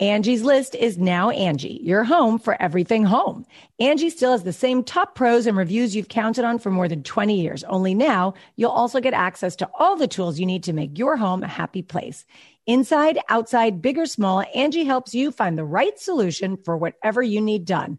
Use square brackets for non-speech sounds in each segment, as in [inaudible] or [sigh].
Angie's list is now Angie, your home for everything home. Angie still has the same top pros and reviews you've counted on for more than 20 years. Only now you'll also get access to all the tools you need to make your home a happy place. Inside, outside, big or small, Angie helps you find the right solution for whatever you need done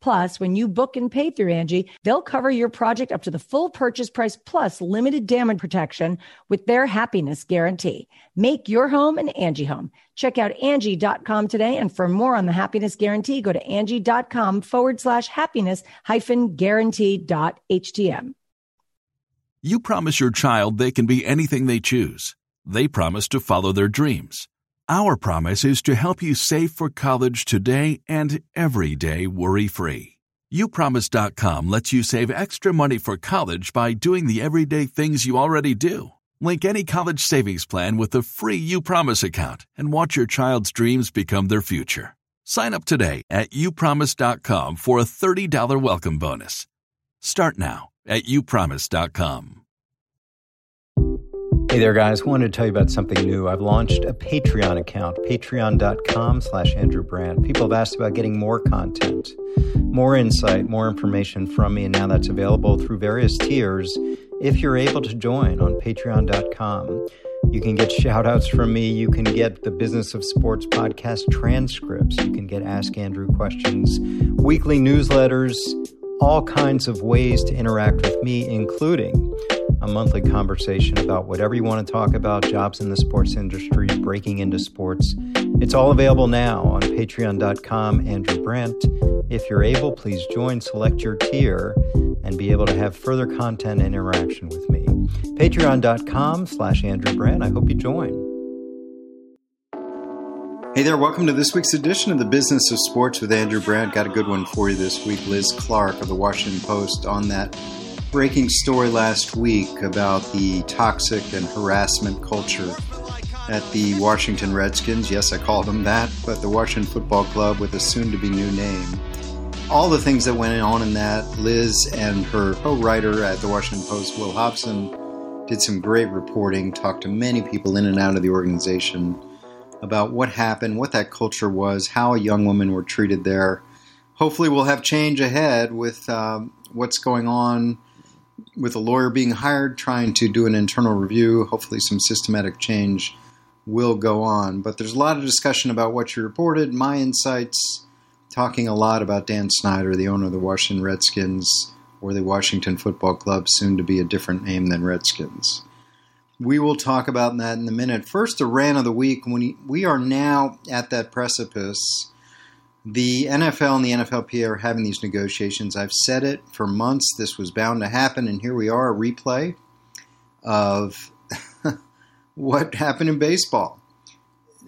Plus, when you book and pay through Angie, they'll cover your project up to the full purchase price plus limited damage protection with their happiness guarantee. Make your home an Angie home. Check out Angie.com today. And for more on the happiness guarantee, go to Angie.com forward slash happiness hyphen guarantee dot HTM. You promise your child they can be anything they choose. They promise to follow their dreams. Our promise is to help you save for college today and every day worry free. UPromise.com lets you save extra money for college by doing the everyday things you already do. Link any college savings plan with the free UPromise account and watch your child's dreams become their future. Sign up today at upromise.com for a $30 welcome bonus. Start now at upromise.com. Hey there, guys. Wanted to tell you about something new. I've launched a Patreon account, patreon.com slash Andrew Brandt. People have asked about getting more content, more insight, more information from me, and now that's available through various tiers if you're able to join on patreon.com. You can get shout outs from me. You can get the Business of Sports podcast transcripts. You can get Ask Andrew questions, weekly newsletters, all kinds of ways to interact with me, including a monthly conversation about whatever you want to talk about jobs in the sports industry, breaking into sports. It's all available now on patreon.com, Andrew Brandt. If you're able, please join, select your tier, and be able to have further content and interaction with me. Patreon.com slash Andrew Brandt. I hope you join. Hey there, welcome to this week's edition of the Business of Sports with Andrew Brandt. Got a good one for you this week. Liz Clarke of the Washington Post on that breaking story last week about the toxic and harassment culture at the Washington Redskins. Yes, I called them that, but the Washington Football Club with a soon to be new name. All the things that went on in that, Liz and her co writer at the Washington Post, Will Hobson, did some great reporting, talked to many people in and out of the organization about what happened, what that culture was, how young women were treated there. Hopefully, we'll have change ahead with um, what's going on with a lawyer being hired, trying to do an internal review. Hopefully, some systematic change will go on. But there's a lot of discussion about what you reported, my insights, talking a lot about Dan Snyder, the owner of the Washington Redskins, or the Washington Football Club, soon to be a different name than Redskins. We will talk about that in a minute. First, the rant of the week. When we are now at that precipice the NFL and the NFLPA are having these negotiations. I've said it for months. This was bound to happen, and here we are, a replay of [laughs] what happened in baseball.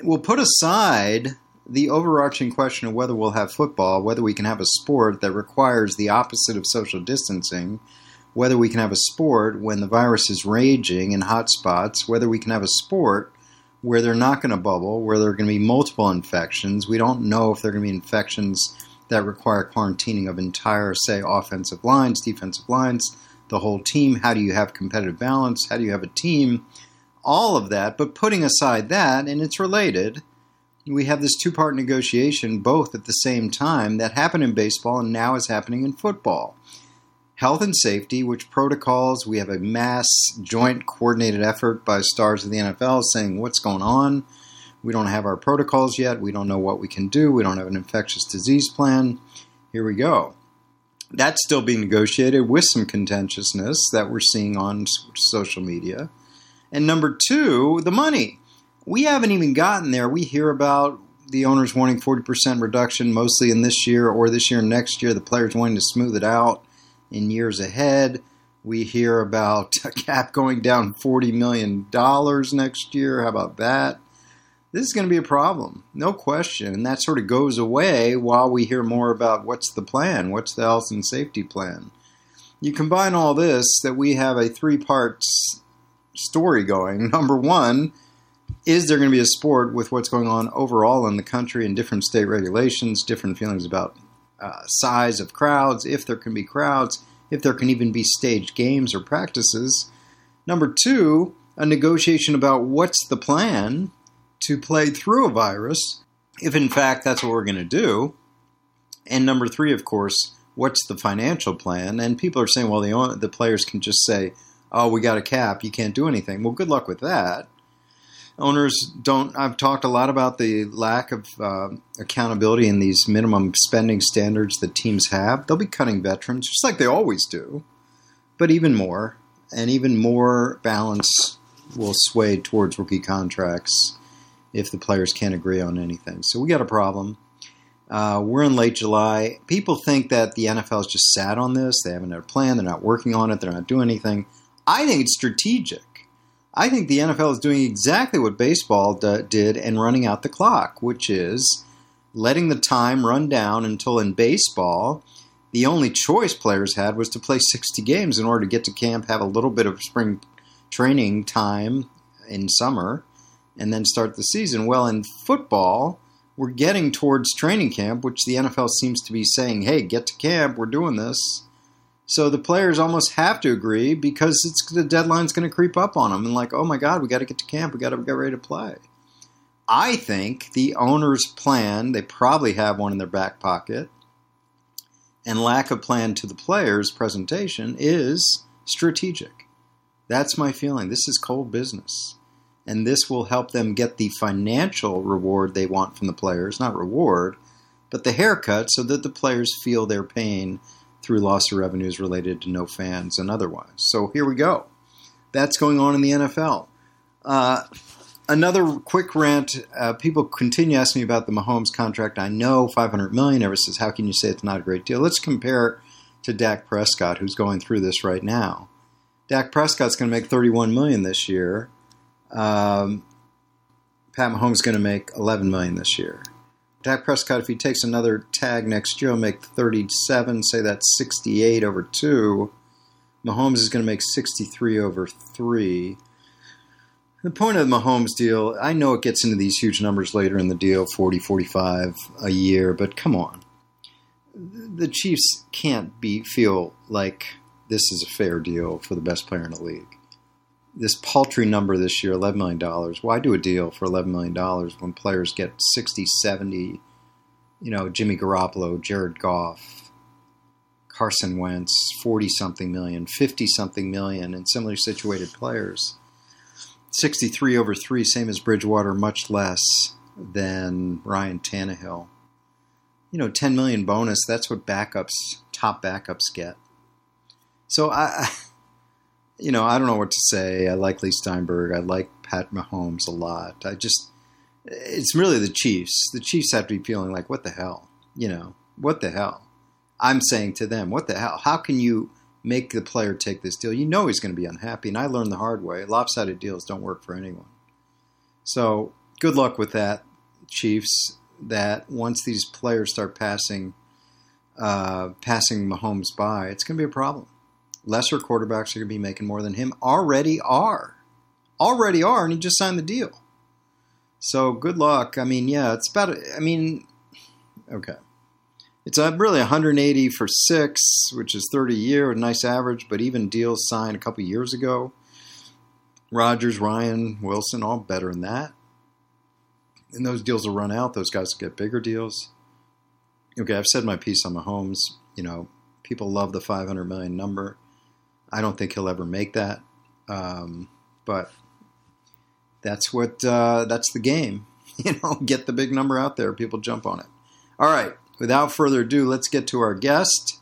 We'll put aside the overarching question of whether we'll have football, whether we can have a sport that requires the opposite of social distancing, whether we can have a sport when the virus is raging in hot spots, whether we can have a sport where they're not going to bubble, where there are going to be multiple infections. We don't know if there are going to be infections that require quarantining of entire, say, offensive lines, defensive lines, the whole team. How do you have competitive balance? How do you have a team? All of that. But putting aside that, and it's related, we have this two part negotiation both at the same time that happened in baseball and now is happening in football health and safety, which protocols, we have a mass joint coordinated effort by stars of the NFL saying what's going on. We don't have our protocols yet. We don't know what we can do. We don't have an infectious disease plan. Here we go. That's still being negotiated with some contentiousness that we're seeing on social media. And number two, the money. We haven't even gotten there. We hear about the owners wanting 40% reduction mostly in this year or this year and next year, the players wanting to smooth it out in years ahead. We hear about [laughs] a cap going down $40 million next year. How about that? This is going to be a problem, no question. And that sort of goes away while we hear more about what's the plan, what's the health and safety plan. You combine all this that we have a three part story going. [laughs] Number one, is there going to be a sport with what's going on overall in the country and different state regulations, different feelings about uh, size of crowds, if there can be crowds, if there can even be staged games or practices? Number two, a negotiation about what's the plan to play through a virus, if in fact that's what we're going to do. And number three, of course, what's the financial plan? And people are saying, well, the, the players can just say, oh, we got a cap, you can't do anything. Well, good luck with that. Owners don't. I've talked a lot about the lack of uh, accountability in these minimum spending standards that teams have. They'll be cutting veterans, just like they always do, but even more, and even more balance will sway towards rookie contracts if the players can't agree on anything. So we got a problem. Uh, we're in late July. People think that the NFL is just sat on this. They haven't had a plan. They're not working on it. They're not doing anything. I think it's strategic. I think the NFL is doing exactly what baseball d- did and running out the clock, which is letting the time run down until in baseball, the only choice players had was to play 60 games in order to get to camp, have a little bit of spring training time in summer, and then start the season. Well, in football, we're getting towards training camp, which the NFL seems to be saying, hey, get to camp, we're doing this. So the players almost have to agree because it's the deadline's going to creep up on them and like, oh my God, we got to get to camp, we got to get ready to play. I think the owner's plan, they probably have one in their back pocket, and lack of plan to the players' presentation is strategic. That's my feeling. This is cold business and this will help them get the financial reward they want from the players, not reward, but the haircut so that the players feel their pain through loss of revenues related to no fans and otherwise. So here we go. That's going on in the NFL. Uh, another quick rant. Uh, people continue asking me about the Mahomes contract. I know 500 million. Ever says, how can you say it's not a great deal? Let's compare it to Dak Prescott, who's going through this right now. Dak Prescott's going to make 31 million this year. Um, Pat Mahomes is going to make 11 million this year. Dak Prescott, if he takes another tag next year, will make 37. Say that's 68 over two. Mahomes is going to make 63 over three. The point of the Mahomes deal, I know it gets into these huge numbers later in the deal 40, 45 a year, but come on. The Chiefs can't be feel like this is a fair deal for the best player in the league this paltry number this year, $11 million. Why do a deal for $11 million when players get 60, 70, you know, Jimmy Garoppolo, Jared Goff, Carson Wentz, 40 something million, 50 something million, and similarly situated players. 63 over 3, same as Bridgewater, much less than Ryan Tannehill. You know, 10 million bonus, that's what backups, top backups get. So I you know, I don't know what to say. I like Leigh Steinberg. I like Pat Mahomes a lot. I just, it's really the Chiefs. The Chiefs have to be feeling like, what the hell? You know, what the hell? I'm saying to them, what the hell? How can you make the player take this deal? You know he's going to be unhappy. And I learned the hard way lopsided deals don't work for anyone. So good luck with that, Chiefs. That once these players start passing, uh, passing Mahomes by, it's going to be a problem lesser quarterbacks are going to be making more than him already are. Already are, and he just signed the deal. So good luck. I mean, yeah, it's about, I mean, okay. It's really 180 for six, which is 30 a year, a nice average, but even deals signed a couple years ago. Rodgers, Ryan, Wilson, all better than that. And those deals will run out. Those guys will get bigger deals. Okay, I've said my piece on Mahomes. You know, people love the 500 million number. I don't think he'll ever make that. Um, but that's what uh, that's the game. [laughs] You know, get the big number out there. People jump on it. All right. Without further ado, let's get to our guest,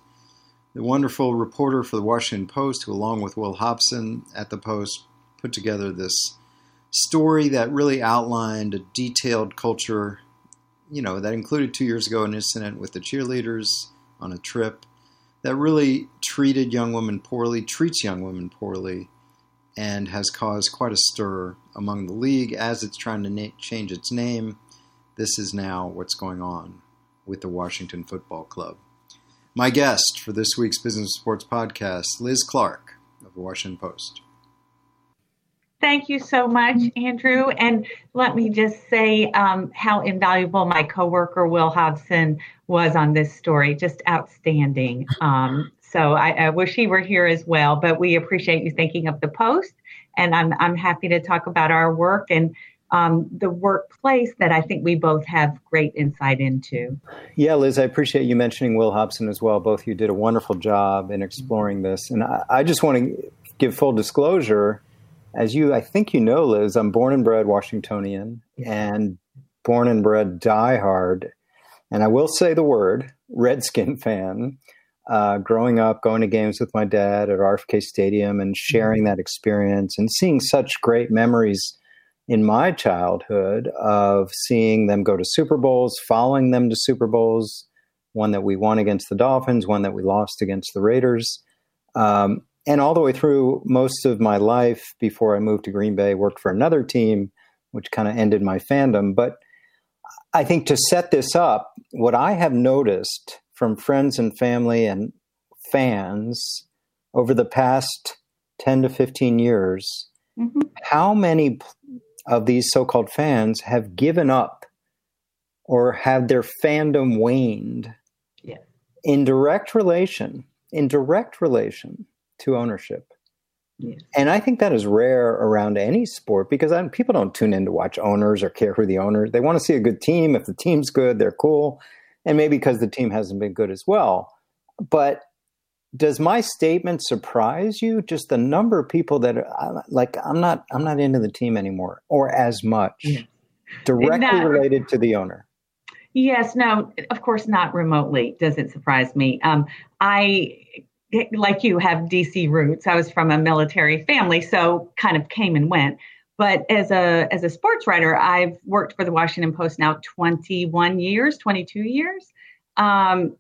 the wonderful reporter for the Washington Post, who, along with Will Hobson at the Post, put together this story that really outlined a detailed culture. You know, that included two years ago an incident with the cheerleaders on a trip that really treated young women poorly, treats young women poorly, and has caused quite a stir among the league as it's trying to na- change its name. This is now what's going on with the Washington Football Club. My guest for this week's Business Sports Podcast, Liz Clarke of the Washington Post. Thank you so much, Andrew. And let me just say um, how invaluable my coworker Will Hobson was on this story. Just outstanding. Um, so I, I, wish he were here as well. But we appreciate you thinking of the post, and I'm I'm happy to talk about our work and um, the workplace that I think we both have great insight into. Yeah, Liz, I appreciate you mentioning Will Hobson as well. Both of you did a wonderful job in exploring this, and I, I just want to give full disclosure. As you, I think you know, Liz, I'm born and bred Washingtonian and born and bred diehard, and I will say the word Redskin fan. Uh, growing up, going to games with my dad at RFK Stadium and sharing that experience and seeing such great memories in my childhood of seeing them go to Super Bowls, following them to Super Bowls, one that we won against the Dolphins, one that we lost against the Raiders. Um, and all the way through most of my life before I moved to Green Bay, worked for another team, which kind of ended my fandom. But I think to set this up, what I have noticed from friends and family and fans over the past 10 to 15 years, mm-hmm. how many of these so-called fans have given up or have their fandom waned yeah. in direct relation in direct relation to ownership yes. and i think that is rare around any sport because I, people don't tune in to watch owners or care who the owners they want to see a good team. If the team's good they're cool. And maybe because the team hasn't been good as well. But does my statement surprise you? Just the number of people that are like i'm not i'm not into the team anymore or as much directly related to the owner. Yes. No of course not remotely does it surprise me. Um, i like you have dc roots. I was from a military family so kind of came and went. But as a as a sports writer i've worked for the washington post now 21 years 22 years. Um,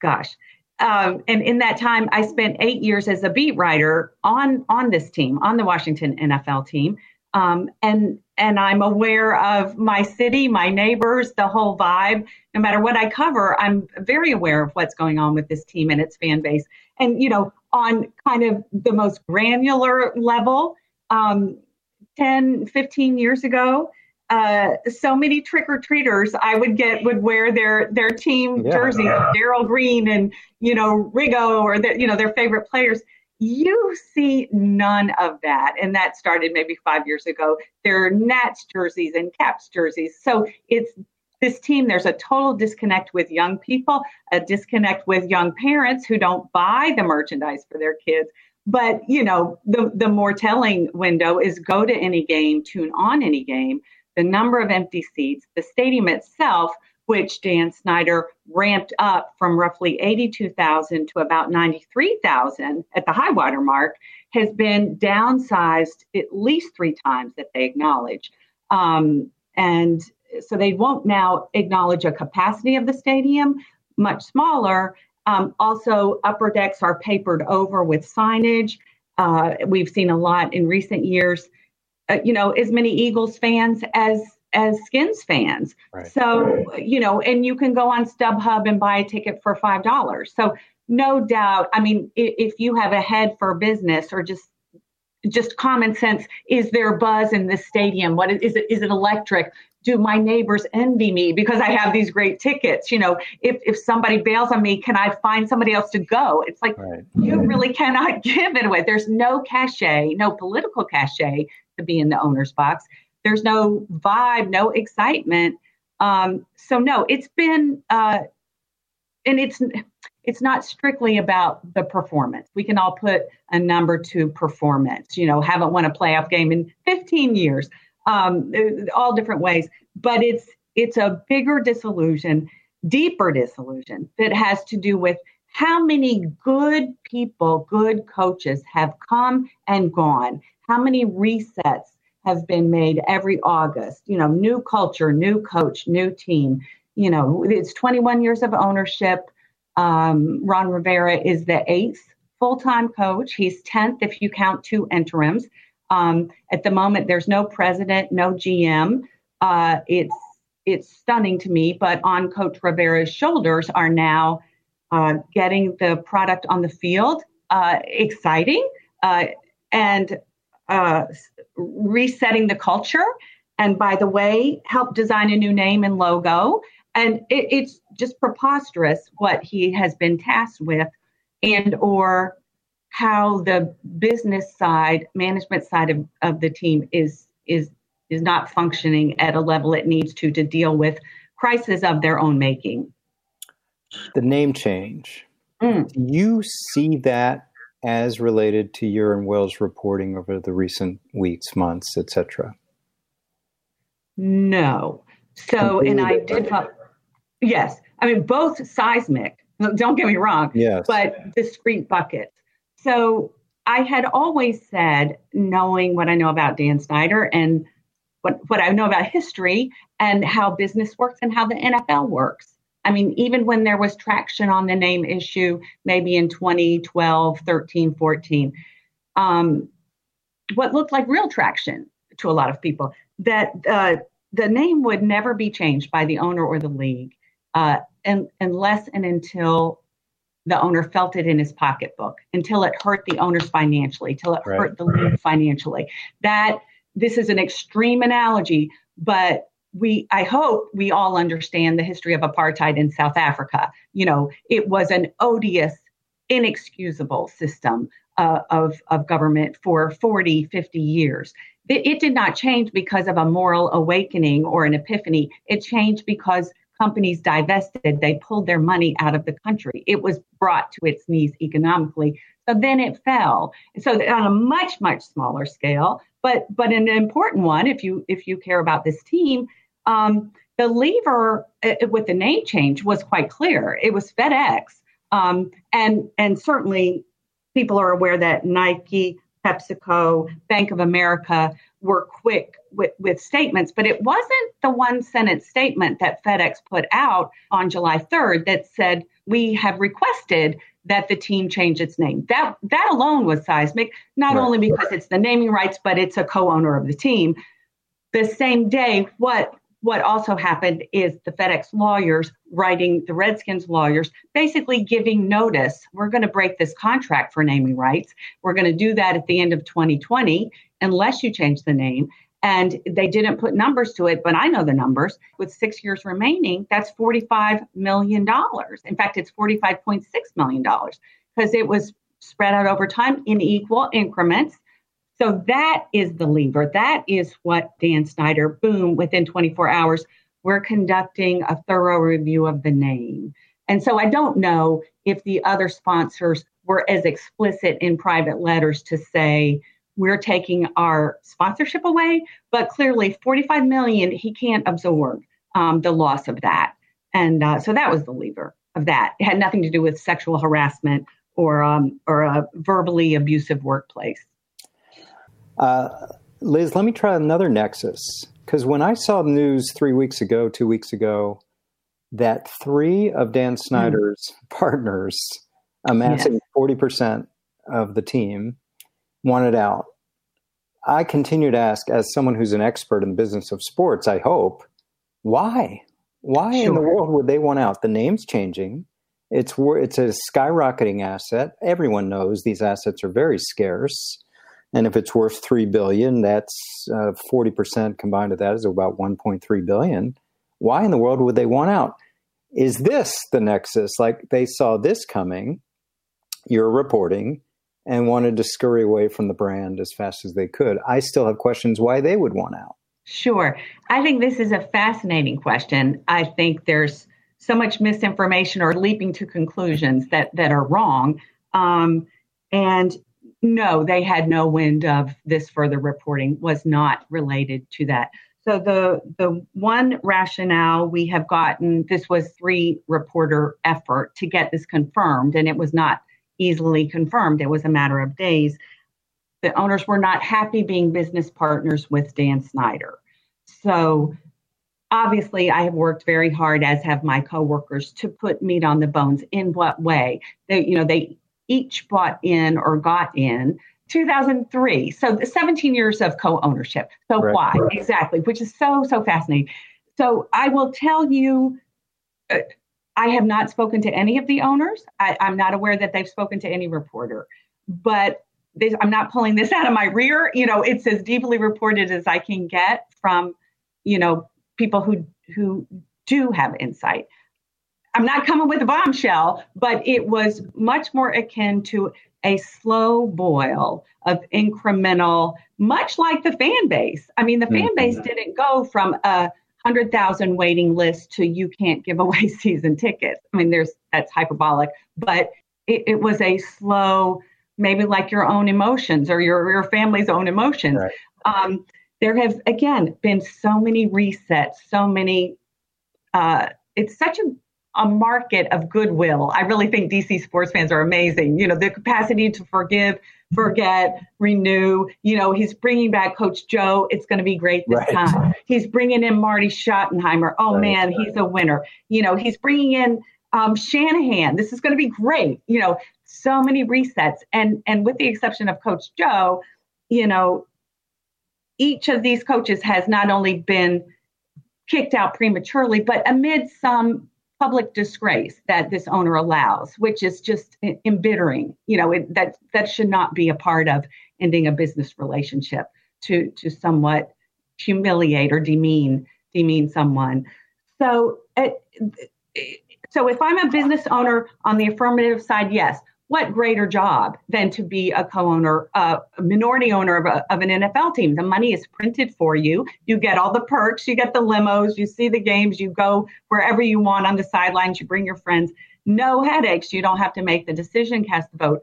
gosh. Um, and in that time, I spent eight years as a beat writer on on this team, on the Washington NFL team, um, and and I'm aware of my city, my neighbors, the whole vibe. No matter what I cover, I'm very aware of what's going on with this team and its fan base. And you know, on kind of the most granular level, um, 10, 15 years ago, uh, so many trick or treaters I would get would wear their their team yeah. jerseys, Darrell Green and you know Riggo or their, you know their favorite players. You see none of that, and that started maybe five years ago. There are Nats jerseys and Caps jerseys, so it's this team. There's a total disconnect with young people, a disconnect with young parents who don't buy the merchandise for their kids. But you know, the the more telling window is go to any game, tune on any game the number of empty seats, the stadium itself, which Dan Snyder ramped up from roughly 82,000 to about 93,000 at the high water mark, has been downsized at least three times that they acknowledge. Um, and so they won't now acknowledge a capacity of the stadium, much smaller. Um, also, upper decks are papered over with signage. Uh, we've seen a lot in recent years uh, you know, as many Eagles fans as as Skins fans. Right. So, right. you know, and you can go on StubHub and buy a ticket for five dollars. So, no doubt. I mean, if, you have a head for business or just just common sense, is there buzz in this stadium? What is, is it? Is it electric? do my neighbors envy me because I have these great tickets? You know, if, if somebody bails on me, can I find somebody else to go? It's like right. you really cannot [laughs] give it away. There's no cachet, no political cachet to be in the owner's box. There's no vibe, no excitement. Um, so no, it's been, uh, and it's it's not strictly about the performance. We can all put a number to performance. You know, haven't won a playoff game in 15 years. Um, all different ways, but it's it's a bigger disillusion, deeper disillusion that has to do with how many good people, good coaches have come and gone how many resets have been made every August? You know, new culture, new coach, new team. You know, it's 21 years of ownership. Um, Ron Rivera is the eighth full time coach. He's 10th if you count two interims. Um, at the moment, there's no president, no GM. Uh, it's it's stunning to me, but on Coach Rivera's shoulders are now uh, getting the product on the field, uh, exciting, uh, and uh, resetting the culture. And by the way, help design a new name and logo. And it, it's just preposterous what he has been tasked with and or how the business side, management side of, of the team is is is not functioning at a level it needs to to deal with crises of their own making. The name change. Mm. Do you see that as related to your and Will's reporting over the recent weeks, months, etc.? No. So, and I did. Yes, I mean both seismic. Don't get me wrong. Yes. But discrete buckets. So I had always said, knowing what I know about Dan Snyder and what, what I know about history and how business works and how the NFL works. I mean, even when there was traction on the name issue, maybe in 2012, 13, 14, um, what looked like real traction to a lot of people, that uh, the name would never be changed by the owner or the league uh, and, unless and until the owner felt it in his pocketbook, until it hurt the owners financially, till it right. hurt the league financially. That this is an extreme analogy, but we I hope we all understand the history of apartheid in South Africa. You know, it was an odious, inexcusable system uh, of of government for 40, 50 years. It, it did not change because of a moral awakening or an epiphany. It changed because companies divested, they pulled their money out of the country. It was brought to its knees economically. So then it fell. So on a much, much smaller scale, but but an important one, if you if you care about this team, um, the lever uh, with the name change was quite clear. It was FedEx, um, and and certainly people are aware that Nike, PepsiCo, Bank of America were quick with, with statements, but it wasn't the one sentence statement that FedEx put out on July 3rd that said, We have requested that the team change its name. That that alone was seismic, not right. only because it's the naming rights, but it's a co-owner of the team. The same day, what what also happened is the FedEx lawyers writing the Redskins lawyers, basically giving notice. We're going to break this contract for naming rights. We're going to do that at the end of 2020 unless you change the name. And they didn't put numbers to it, but I know the numbers. With six years remaining, that's $45 million. In fact, it's $45.6 million because it was spread out over time in equal increments. So that is the lever. That is what Dan Snyder, boom, within 24 hours, we're conducting a thorough review of the name. And so I don't know if the other sponsors were as explicit in private letters to say, we're taking our sponsorship away, but clearly 45 million, he can't absorb um, the loss of that. And uh, so that was the lever of that. It had nothing to do with sexual harassment or, um, or a verbally abusive workplace. Uh, Liz, let me try another nexus. Because when I saw news three weeks ago, two weeks ago, that three of Dan hmm. Snyder's mm. [laughs] partners, amassing yes. 40% of the team, wanted out. I continue to ask, as someone who's an expert in the business of sports, I hope, why? Why sure. in the world would they want out? The name's changing. It's it's a skyrocketing asset. Everyone knows these assets are very scarce, and if it's worth three billion, that's uh, forty uh, percent combined with that is about one point three billion. Why in the world would they want out? Is this the nexus? Like they saw this coming, you're reporting, and wanted to scurry away from the brand as fast as they could. I still have questions why they would want out. Sure. I think this is a fascinating question. I think there's so much misinformation or leaping to conclusions that, that are wrong. Um, and no, they had no wind of this further reporting was not related to that. So the the one rationale we have gotten this was three reporter effort to get this confirmed, and it was not easily confirmed. It was a matter of days. The owners were not happy being business partners with Dan Snyder. So obviously I have worked very hard, as have my coworkers, to put meat on the bones. In what way? They, you know, they each bought in or got in 2003. So 17 years of co-ownership. So right. why exactly? Which is so so fascinating. So I will tell you. Uh, I have not spoken to any of the owners. I, I'm not aware that they've spoken to any reporter. But this, I'm not pulling this [laughs] out of my rear. You know, it's as deeply reported as I can get from, you know, people who who do have insight. I'm not coming with a bombshell, but it was much more akin to a slow boil of incremental, much like the fan base. I mean, the fan mm-hmm. base didn't go from a hundred thousand waiting list to you can't give away [laughs] season tickets. I mean, there's that's hyperbolic, but it, it was a slow, maybe like your own emotions or your your family's own emotions. Right. Um, there have again been so many resets, so many. Uh, it's such a a market of goodwill. I really think DC sports fans are amazing. You know, the capacity to forgive, forget, renew. You know, he's bringing back Coach Joe. It's going to be great this right. time. He's bringing in Marty Schottenheimer. Oh right. man, he's a winner. You know, he's bringing in um, Shanahan. This is going to be great. You know, so many resets, and and with the exception of Coach Joe, you know, each of these coaches has not only been kicked out prematurely, but amid some public disgrace that this owner allows, which is just embittering. You know, it, that that should not be a part of ending a business relationship to to somewhat humiliate or demean demean someone. So, it, so if I'm a business owner on the affirmative side, yes, what greater job than to be a co-owner, a minority owner of, a, of an NFL team? The money is printed for you. You get all the perks. You get the limos. You see the games. You go wherever you want on the sidelines. You bring your friends. No headaches. You don't have to make the decision, cast the vote.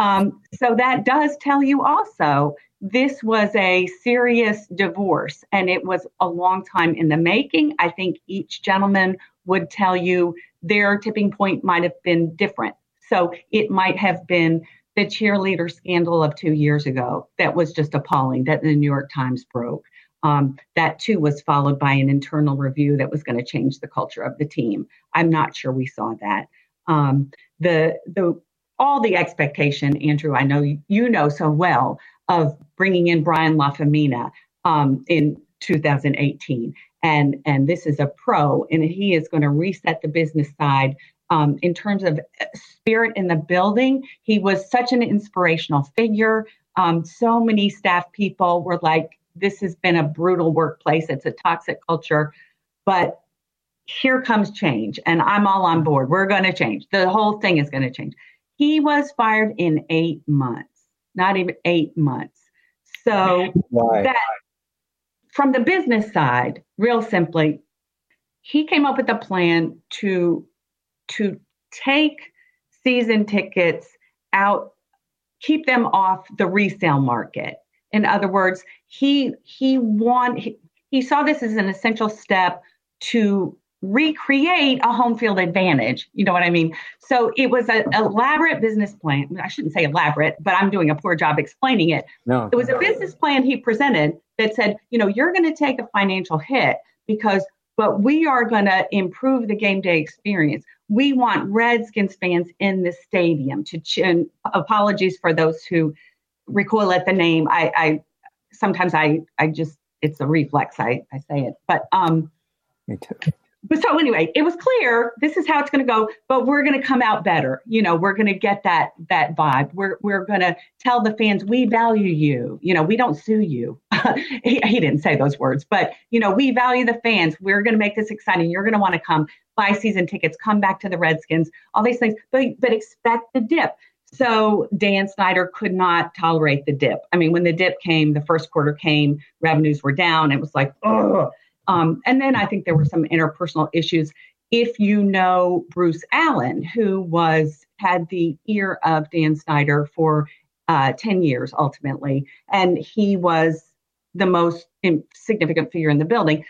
Um, so that does tell you also this was a serious divorce and it was a long time in the making. I think each gentleman would tell you their tipping point might have been different so it might have been the cheerleader scandal of two years ago that was just appalling that the New York Times broke. Um, that too was followed by an internal review that was going to change the culture of the team. I'm not sure we saw that. Um, the the all the expectation, Andrew, I know you know so well of bringing in Brian Lafemina um, in 2018, and and this is a pro, and he is going to reset the business side um, in terms of spirit in the building. He was such an inspirational figure. Um, so many staff people were like, this has been a brutal workplace. It's a toxic culture. But here comes change, and I'm all on board. We're going to change. The whole thing is going to change. He was fired in eight months, not even eight months. So that from the business side, real simply, he came up with a plan to to take season tickets out, keep them off the resale market. In other words, he he want he, he saw this as an essential step to recreate a home field advantage. You know what I mean? So it was an elaborate business plan. I shouldn't say elaborate, but I'm doing a poor job explaining it. No. It was a business plan he presented that said, you know, you're going to take a financial hit because but we are going to improve the game day experience we want Redskins fans in the stadium to chin. Apologies for those who recoil at the name. I, I sometimes I I just it's a reflex. I I say it, but um. Me too but so anyway, it was clear this is how it's going to go, but we're going to come out better. You know, we're going to get that that vibe. We're we're going to tell the fans we value you. You know, we don't sue you. [laughs] he, he didn't say those words, but you know, we value the fans. We're going to make this exciting. You're going to want to come buy season tickets, come back to the Redskins, all these things, but but expect the dip. So Dan Snyder could not tolerate the dip. I mean, when the dip came, the first quarter came, revenues were down. It was like, oh um, and then I think there were some interpersonal issues. If you know Bruce Allen, who was had the ear of Dan Snyder for uh, 10 years ultimately, and he was the most significant figure in the building.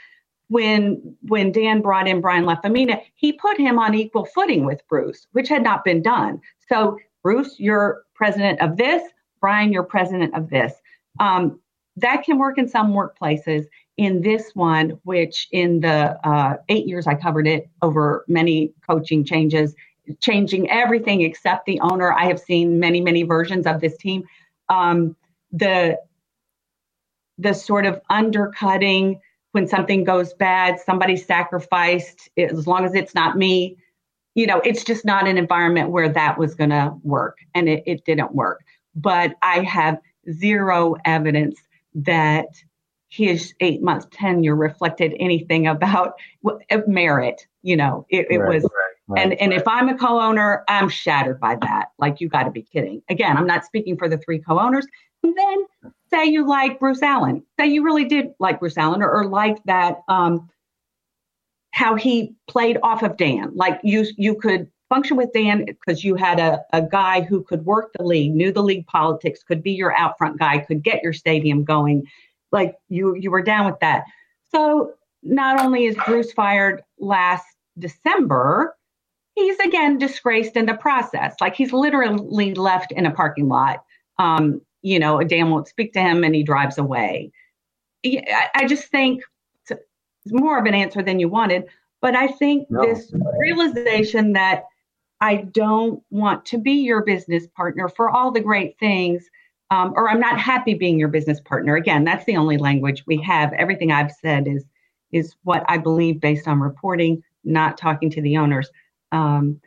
When when Dan brought in Brian Lafemina, he put him on equal footing with Bruce, which had not been done. So Bruce, you're president of this. Brian, you're president of this. Um, that can work in some workplaces in this one, which in the uh, eight years I covered it over many coaching changes, changing everything except the owner. I have seen many, many versions of this team. Um, the the sort of undercutting when something goes bad, somebody sacrificed. As long as it's not me, you know, it's just not an environment where that was going to work, and it, it didn't work. but I have zero evidence that his eight month tenure reflected anything about uh, merit. You know, it, it right, was, right, right, and, and if I'm a co owner, I'm shattered by that. Like, you got to be kidding. Again, I'm not speaking for the three co owners. And then say you like Bruce Allen, say you really did like Bruce Allen or, or like that, um, how he played off of Dan. Like, you, you could function with Dan because you had a, a guy who could work the league, knew the league politics, could be your out front guy, could get your stadium going like you you were down with that. So not only is Bruce fired last December, he's again disgraced in the process. Like he's literally left in a parking lot. Um, you know, Dan won't speak to him and he drives away. I, I just think it's more of an answer than you wanted, but I think no. this realization that I don't want to be your business partner for all the great things um, or I'm not happy being your business partner. Again, that's the only language we have. Everything I've said is is what I believe based on reporting, not talking to the owners. Um,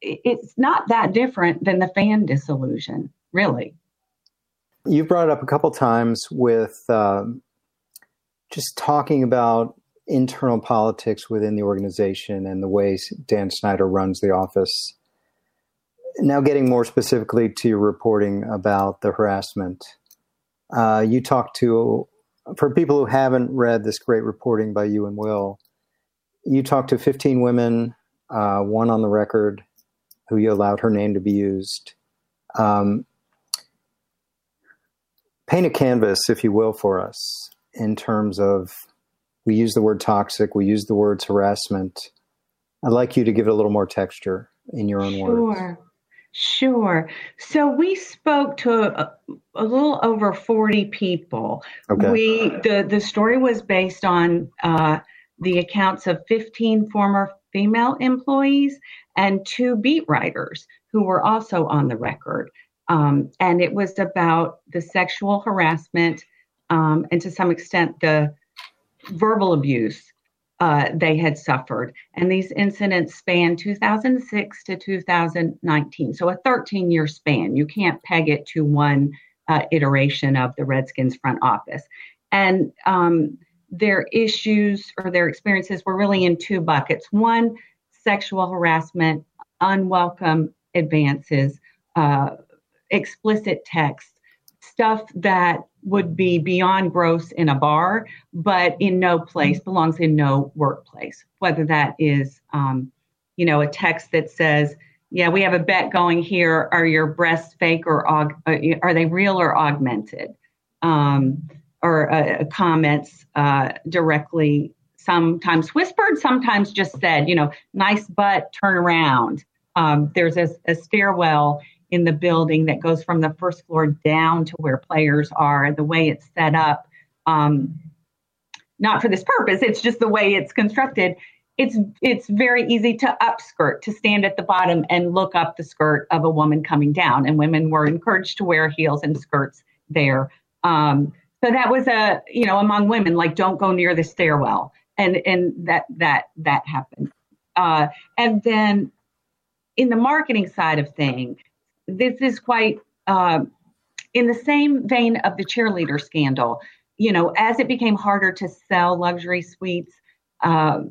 it's not that different than the fan disillusion, really. You brought it up a couple times with um, just talking about internal politics within the organization and the ways Dan Snyder runs the office now getting more specifically to your reporting about the harassment, uh, you talked to, for people who haven't read this great reporting by you and Will, you talked to 15 women, uh, one on the record, who you allowed her name to be used. Um, paint a canvas, if you will, for us in terms of we use the word toxic, we use the words harassment. I'd like you to give it a little more texture in your own sure. words. Sure. Sure. So we spoke to a, a little over 40 people. Okay. We the the story was based on uh, the accounts of 15 former female employees and two beat writers who were also on the record. Um, and it was about the sexual harassment um, and to some extent the verbal abuse uh, they had suffered. And these incidents span 2006 to 2019. So a 13 year span. You can't peg it to one uh, iteration of the Redskins front office. And um, their issues or their experiences were really in two buckets one, sexual harassment, unwelcome advances, uh, explicit text, stuff that would be beyond gross in a bar, but in no place belongs in no workplace. Whether that is, um, you know, a text that says, "Yeah, we have a bet going here. Are your breasts fake or aug- uh, are they real or augmented?" Um, or uh, comments uh, directly, sometimes whispered, sometimes just said, you know, nice butt, turn around. Um, there's a, a stairwell in the building that goes from the first floor down to where players are, the way it's set up. Um, not for this purpose, it's just the way it's constructed. It's it's very easy to upskirt, to stand at the bottom and look up the skirt of a woman coming down, and women were encouraged to wear heels and skirts there. Um, so that was a you know among women like don't go near the stairwell, and and that that that happened. Uh, and then in the marketing side of things, this is quite uh, in the same vein of the cheerleader scandal. You know, as it became harder to sell luxury suites, uh,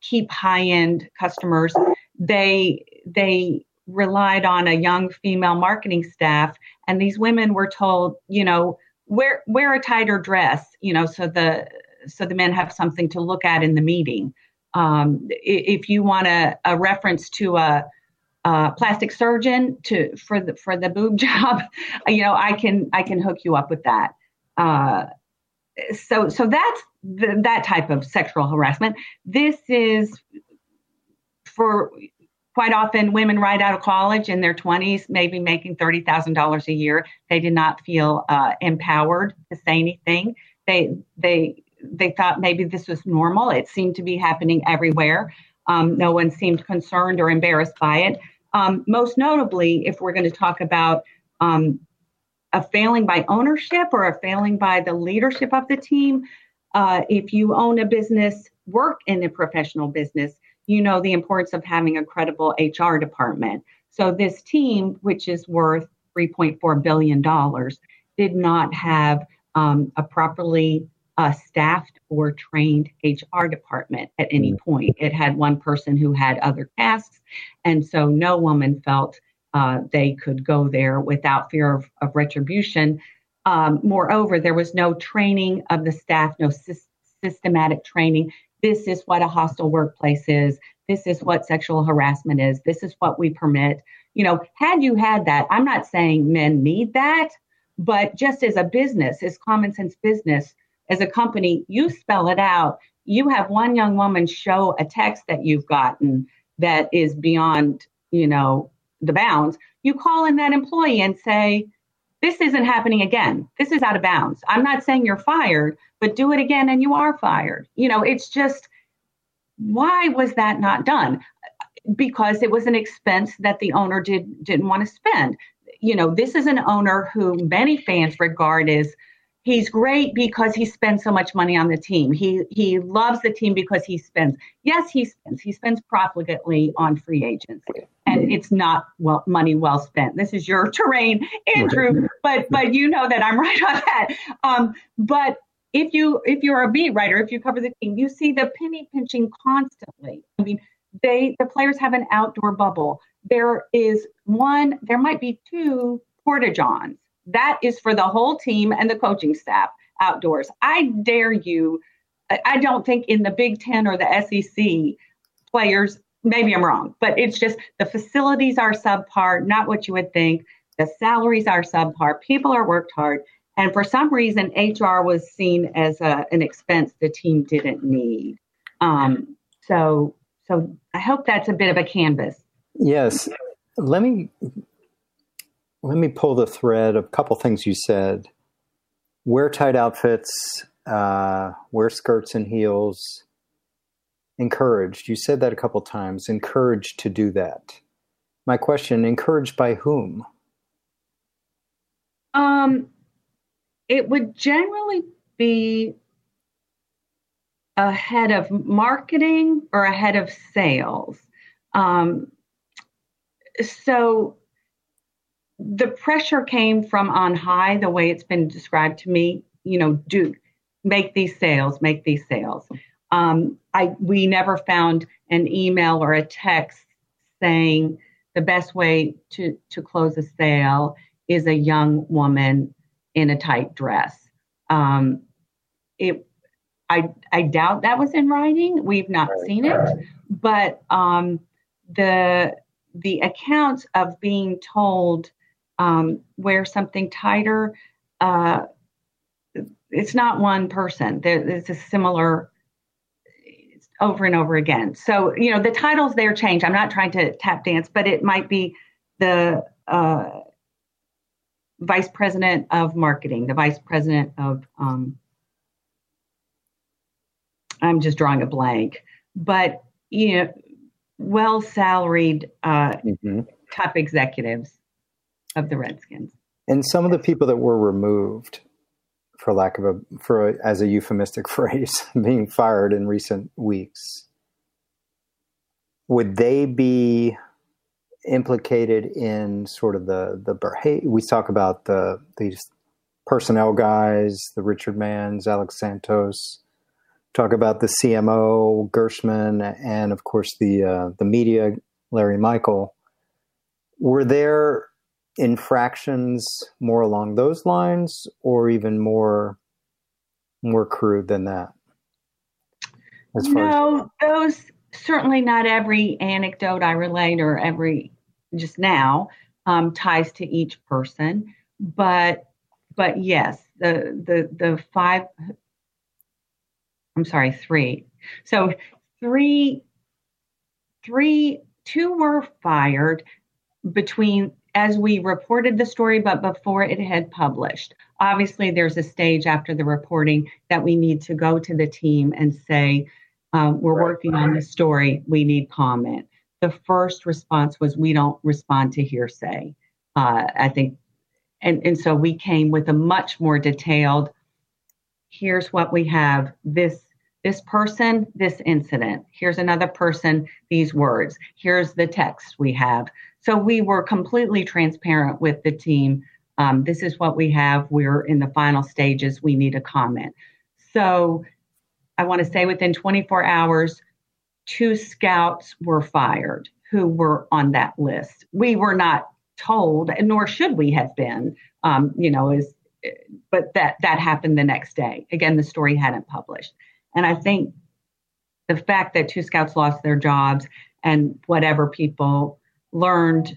keep high-end customers, they they relied on a young female marketing staff, and these women were told, you know, wear wear a tighter dress, you know, so the so the men have something to look at in the meeting. Um, if you want a, a reference to a uh, plastic surgeon to for the for the boob [laughs] job, you know, I can I can hook you up with that. Uh, so so that's the, that type of sexual harassment. This is for quite often women right out of college in their 20s, maybe making thirty thousand dollars a year. They did not feel uh, empowered to say anything. They they they thought maybe this was normal. It seemed to be happening everywhere. Um, no one seemed concerned or embarrassed by it. Um, most notably, if we're going to talk about um, a failing by ownership or a failing by the leadership of the team, uh, if you own a business, work in a professional business, you know the importance of having a credible HR department. So this team, which is worth $3.4 billion did not have um, a properly uh, staffed or trained HR department at any mm. point. It had one person who had other tasks, and so no woman felt uh, they could go there without fear of, of retribution. Um, moreover, there was no training of the staff, no sy- systematic training. This is what a hostile workplace is. This is what sexual harassment is. This is what we permit. You know, had you had that, I'm not saying men need that, but just as a business, as common sense business, as a company, you spell it out. You have one young woman show a text that you've gotten that is beyond, you know, the bounds. You call in that employee and say, this isn't happening again. This is out of bounds. I'm not saying you're fired, but do it again and you are fired. You know, it's just, why was that not done? Because it was an expense that the owner did didn't want to spend. You know, this is an owner who many fans regard as he's great because he spends so much money on the team. He he loves the team because he spends. Yes, he spends. He spends profligately on free agents, and it's not well money well spent. This is your [laughs] terrain, Andrew, but but you know that I'm [laughs] right on that. Um, but if you if you're a beat writer, if you cover the team, you see the penny pinching constantly. I mean, they the players have an outdoor bubble. There is one. There might be two porta johns that is for the whole team and the coaching staff outdoors. I dare you. I don't think in the Big Ten or the SEC players, maybe I'm wrong, but it's just the facilities are subpar, not what you would think. The salaries are subpar. People are worked hard. And for some reason, HR was seen as a, an expense the team didn't need. Um, so, so I hope that's a bit of a canvas. Yes. Let me let me pull the thread of a couple things you said. Wear tight outfits, uh, wear skirts and heels. Encouraged. You said that a couple times. Encouraged to do that. My question: Encouraged by whom? Um, it would generally be a head of marketing or a head of sales. Um, so the pressure came from on high, the way it's been described to me. You know, do make these sales, make these sales. Um, I we never found an email or a text saying the best way to to close a sale is a young woman in a tight dress. Um, it, I I doubt that was in writing. We've not seen it, but um, the the accounts of being told um, wear something tighter. Uh, it's not one person. There, it's a similar over and over again. So you know the titles there change. I'm not trying to tap dance, but it might be the uh, vice president of marketing, the vice president of. Um, I'm just drawing a blank, but you know, well salaried uh, mm-hmm. top executives of the Redskins. And some of the people that were removed, for lack of a for a, as a euphemistic [laughs] phrase, being fired in recent weeks, would they be implicated in sort of the the? We talk about the these personnel guys, the Richard Manns, Alex Santos. Talk about the CMO Gershman, and of course the uh, the media Larry Michael. Were there infractions more along those lines or even more more crude than that? No as- those certainly not every anecdote i relate or every just now um, ties to each person. But but yes the the the five i'm sorry three. So three three two were fired between as we reported the story, but before it had published. Obviously, there's a stage after the reporting that we need to go to the team and say, um, We're working on the story, we need comment. The first response was, We don't respond to hearsay. Uh, I think, and, and so we came with a much more detailed here's what we have. This this person, this incident. Here's another person, these words. Here's the text we have. So we were completely transparent with the team. Um, this is what we have. We're in the final stages. We need a comment. So I want to say within 24 hours, two scouts were fired who were on that list. We were not told, nor should we have been, um, you know, is but that that happened the next day. Again, the story hadn't published. And I think the fact that two scouts lost their jobs and whatever people learned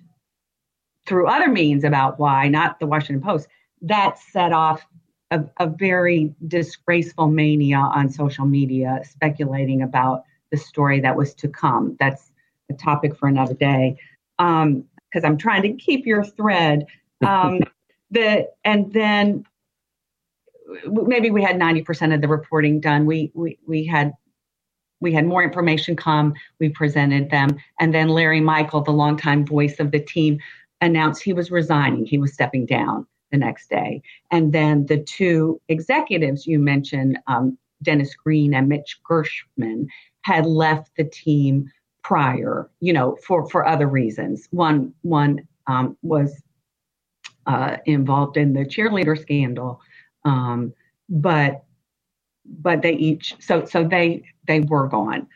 through other means about why, not the Washington Post, that set off a, a very disgraceful mania on social media speculating about the story that was to come. That's a topic for another day. Because um, I'm trying to keep your thread. Um, [laughs] the and then maybe we had 90% of the reporting done. We, we, we had we had more information come. We presented them, and then Larry Michael, the longtime voice of the team, announced he was resigning. He was stepping down the next day, and then the two executives you mentioned, um, Dennis Greene and Mitch Gershman, had left the team prior. You know, for for other reasons. One one um, was uh, involved in the cheerleader scandal um, but but they each so so they they were gone.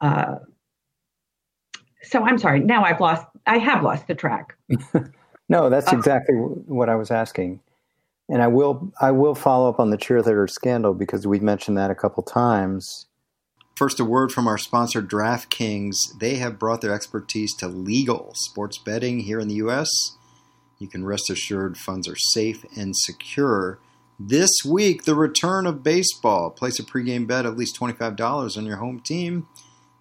Uh, so I'm sorry. Now I've lost. I have lost the track. [laughs] no, that's uh, exactly what I was asking, and I will I will follow up on the cheerleader scandal because we've mentioned that a couple times. First, a word from our sponsor, DraftKings. They have brought their expertise to legal sports betting here in the U.S. You can rest assured funds are safe and secure. This week, the return of baseball. Place a pregame bet of at least $25 on your home team.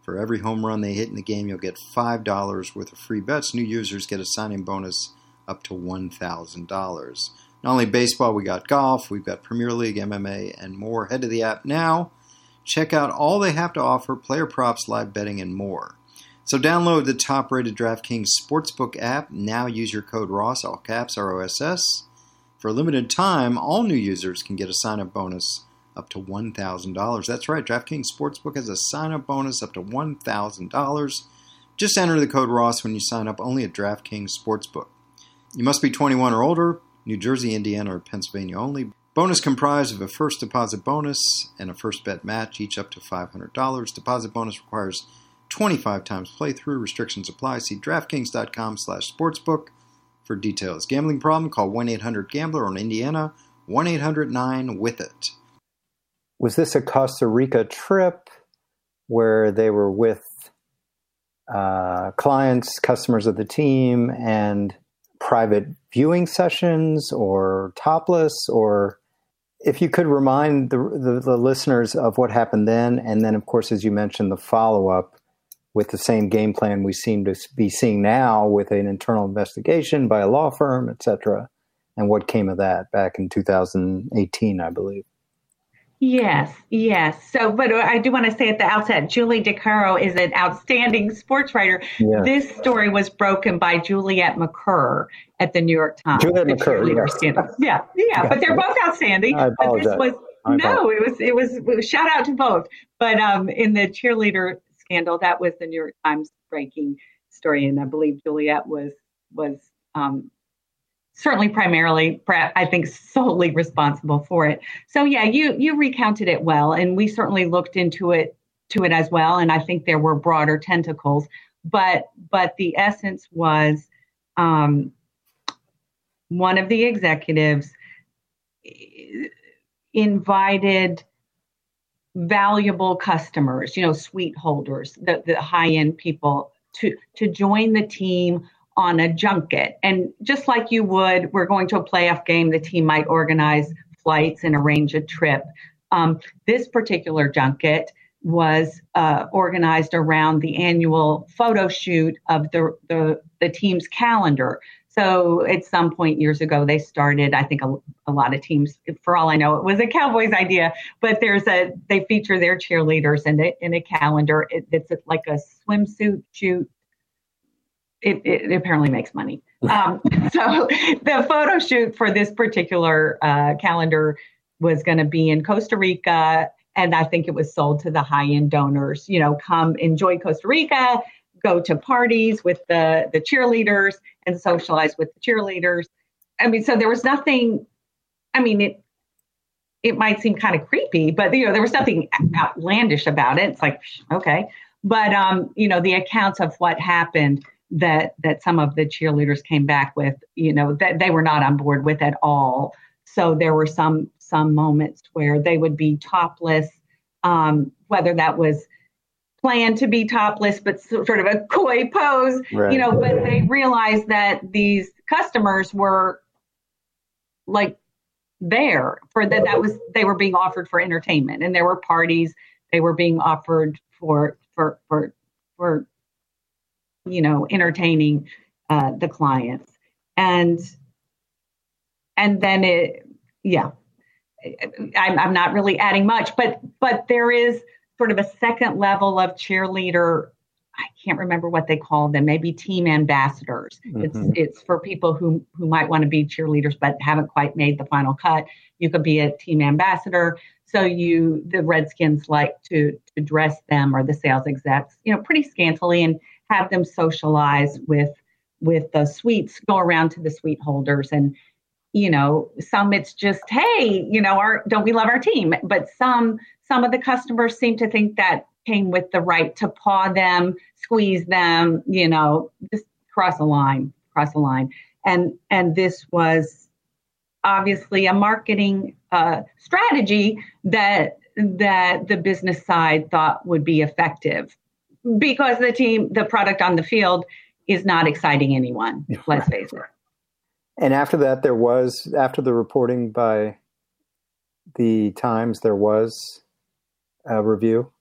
For every home run they hit in the game, you'll get $5 worth of free bets. New users get a signing bonus up to $1,000. Not only baseball, we got golf, we've got Premier League, MMA, and more. Head to the app now. Check out all they have to offer player props, live betting, and more. So download the top rated DraftKings Sportsbook app. Now use your code ROSS, all caps, R O S S for a limited time, all new users can get a sign up bonus up to $1,000. That's right, DraftKings Sportsbook has a sign up bonus up to $1,000. Just enter the code ROSS when you sign up only at DraftKings Sportsbook. You must be 21 or older, New Jersey, Indiana, or Pennsylvania only. Bonus comprised of a first deposit bonus and a first bet match, each up to $500. Deposit bonus requires 25 times playthrough. Restrictions apply. See DraftKings.com slash sportsbook for details. Gambling problem? Call 1 800 Gambler on Indiana, 1 800 9 with it. Was this a Costa Rica trip where they were with uh, clients, customers of the team, and private viewing sessions or topless? Or if you could remind the, the, the listeners of what happened then, and then, of course, as you mentioned, the follow up with the same game plan we seem to be seeing now with an internal investigation by a law firm, et cetera, and what came of that back in 2018, I believe. Yes, yes. So, but I do want to say at the outset, Julie DiCaro is an outstanding sports writer. Yes. This story was broken by Juliet Macur at the New York Times. Juliet Macur, yes. yeah, yeah. But they're both outstanding. I apologize. But this was I no, it was, it was it was shout out to both. But um, in the cheerleader scandal. That was the New York Times breaking story, and I believe Juliet was was um, certainly primarily, I think, solely responsible for it. So yeah, you you recounted it well, and we certainly looked into it to it as well. And I think there were broader tentacles, but but the essence was um, one of the executives invited valuable customers, you know, suite holders, the, the high end people to, to join the team on a junket. And just like you would, we're going to a playoff game, the team might organize flights and arrange a trip. Um, this particular junket was uh, organized around the annual photo shoot of the, the, the team's calendar. So at some point years ago, they started. I think a, a, lot of teams, for all I know, it was a Cowboys idea. But there's a they feature their cheerleaders in a, in a calendar. It, it's like a swimsuit shoot. It, it, apparently makes money. [laughs] Um, so the photo shoot for this particular uh, calendar was going to be in Costa Rica and I think it was sold to the high end donors. You know, come enjoy Costa Rica, go to parties with the the cheerleaders, and socialize with the cheerleaders. I mean, so there was nothing. I mean, it it might seem kind of creepy, but you know, there was nothing outlandish about it. It's like okay, but um, you know, the accounts of what happened that that some of the cheerleaders came back with, you know, that they were not on board with at all. So there were some some moments where they would be topless, um, whether that was planned to be topless, but sort of a coy pose, right. you know. But they realized that these customers were like there for that. That was they were being offered for entertainment, and there were parties. They were being offered for for for for you know entertaining uh, the clients, and and then it yeah I'm, I'm not really adding much, but but there is sort of a second level of cheerleader. I can't remember what they call them. Maybe team ambassadors. Mm-hmm. It's it's for people who who might want to be cheerleaders but haven't quite made the final cut. You could be a team ambassador. So you the Redskins like to to dress them or the sales execs, you know, pretty scantily and have them socialize with with the suites, go around to the suite holders and you know some it's just hey you know our don't we love our team? But some some of the customers seem to think that came with the right to paw them squeeze them you know just cross a line cross a line. And and this was obviously a marketing uh, strategy that that the business side thought would be effective because the team the product on the field is not exciting anyone let's face it and after that, there was after the reporting by the Times, there was a review.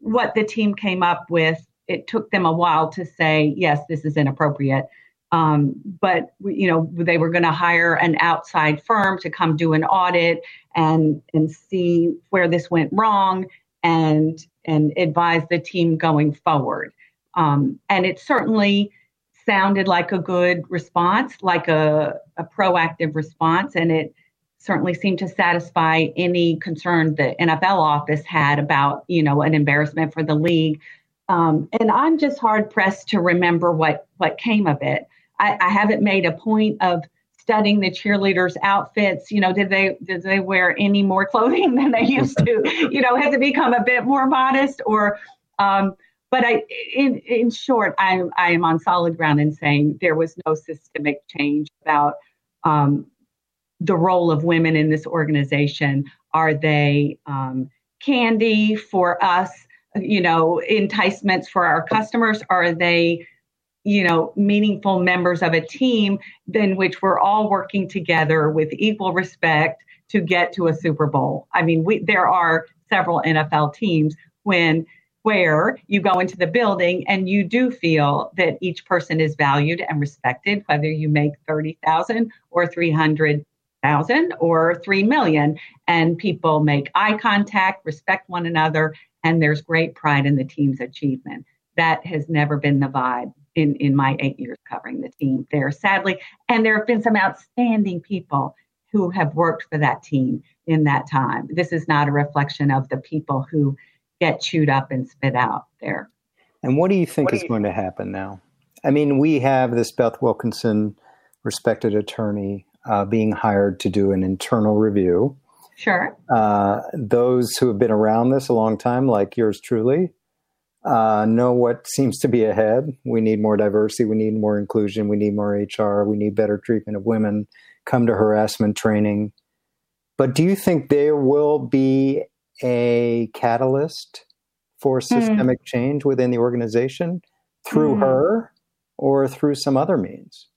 What the team came up with, it took them a while to say, yes, this is inappropriate. Um, but you know, they were going to hire an outside firm to come do an audit and and see where this went wrong and and advise the team going forward. Um, and it certainly sounded like a good response, like a, a proactive response, and it certainly seemed to satisfy any concern the NFL office had about, you know, an embarrassment for the league. Um, and I'm just hard pressed to remember what what came of it. I, I haven't made a point of studying the cheerleaders' outfits. You know, did they did they wear any more clothing [laughs] than they used to? [laughs] you know, has it become a bit more modest or um, but I, in, in short, I, I am on solid ground in saying there was no systemic change about um, the role of women in this organization. Are they um, candy for us? You know, enticements for our customers? Are they, you know, meaningful members of a team in which we're all working together with equal respect to get to a Super Bowl? I mean, we, there are several NFL teams when where you go into the building and you do feel that each person is valued and respected, whether you make 30,000 or 300,000 or 3 million. And people make eye contact, respect one another, and there's great pride in the team's achievement. That has never been the vibe in, in my eight years covering the team there, sadly. And there have been some outstanding people who have worked for that team in that time. This is not a reflection of the people who get chewed up and spit out there. And what do you think is you going to happen now? I mean, we have this Beth Wilkinson, respected attorney, uh, being hired to do an internal review. Sure. Uh, those who have been around this a long time, like yours truly, uh, know what seems to be ahead. We need more diversity. We need more inclusion. We need more HR. We need better treatment of women. Come to harassment training. But do you think there will be a catalyst for hmm. systemic mm. change within the organization through mm. her or through some other means?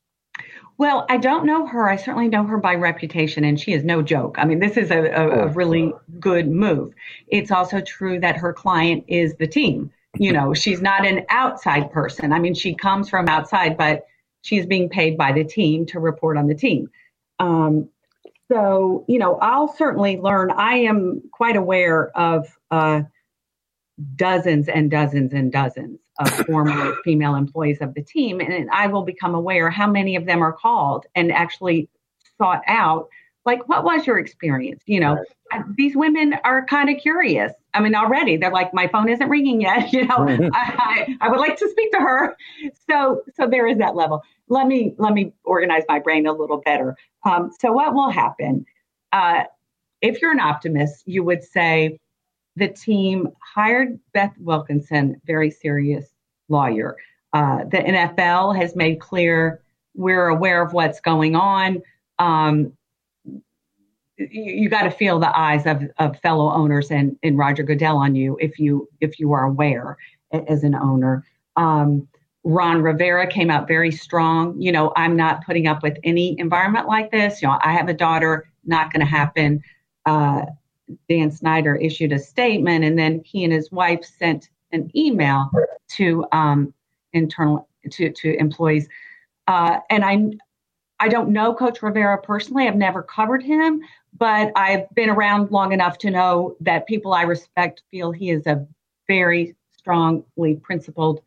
Well, I don't know her. I certainly know her by reputation, and she is no joke. I mean, this is a, a, a really good move. It's also true that her client is the team. You know, [laughs] she's not an outside person. I mean, she comes from outside, but she's being paid by the team to report on the team. Um, so, you know, I'll certainly learn. I am quite aware of uh, dozens and dozens and dozens of [laughs] former female employees of the team, and I will become aware how many of them are called and actually sought out like what was your experience? You know right. these women are kind of curious. I mean already they're like my phone isn't ringing yet [laughs] you know? I, I, I, would like to speak to her. So so there is that level let me let me organize my brain a little better. Um, so what will happen? Uh, if you're an optimist you would say the team hired beth wilkinson very serious lawyer. Uh, the nfl has made clear we're aware of what's going on. Um, you, you got to feel the eyes of, of fellow owners and, and Roger Goodell on you if you if you are aware as an owner. Um, Ron Rivera came out very strong. You know, I'm not putting up with any environment like this. You know, I have a daughter, not going to happen. Uh, Dan Snyder issued a statement, and then he and his wife sent an email to um, internal to to employees. Uh, and I I don't know Coach Rivera personally. I've never covered him, but I've been around long enough to know that people I respect feel he is a very strongly principled,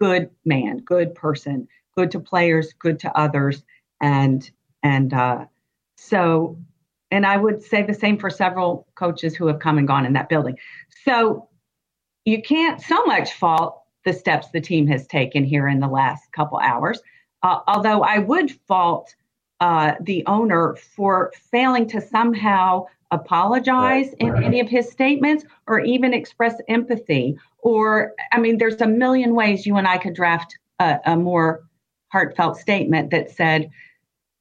good man, good person, good to players, good to others, and and uh, so, and I would say the same for several coaches who have come and gone in that building. So you can't so much fault the steps the team has taken here in the last couple hours. Uh, although I would fault uh, the owner for failing to somehow apologize right, in right. any of his statements or even express empathy. Or, I mean, there's a million ways you and I could draft a, a more heartfelt statement that said,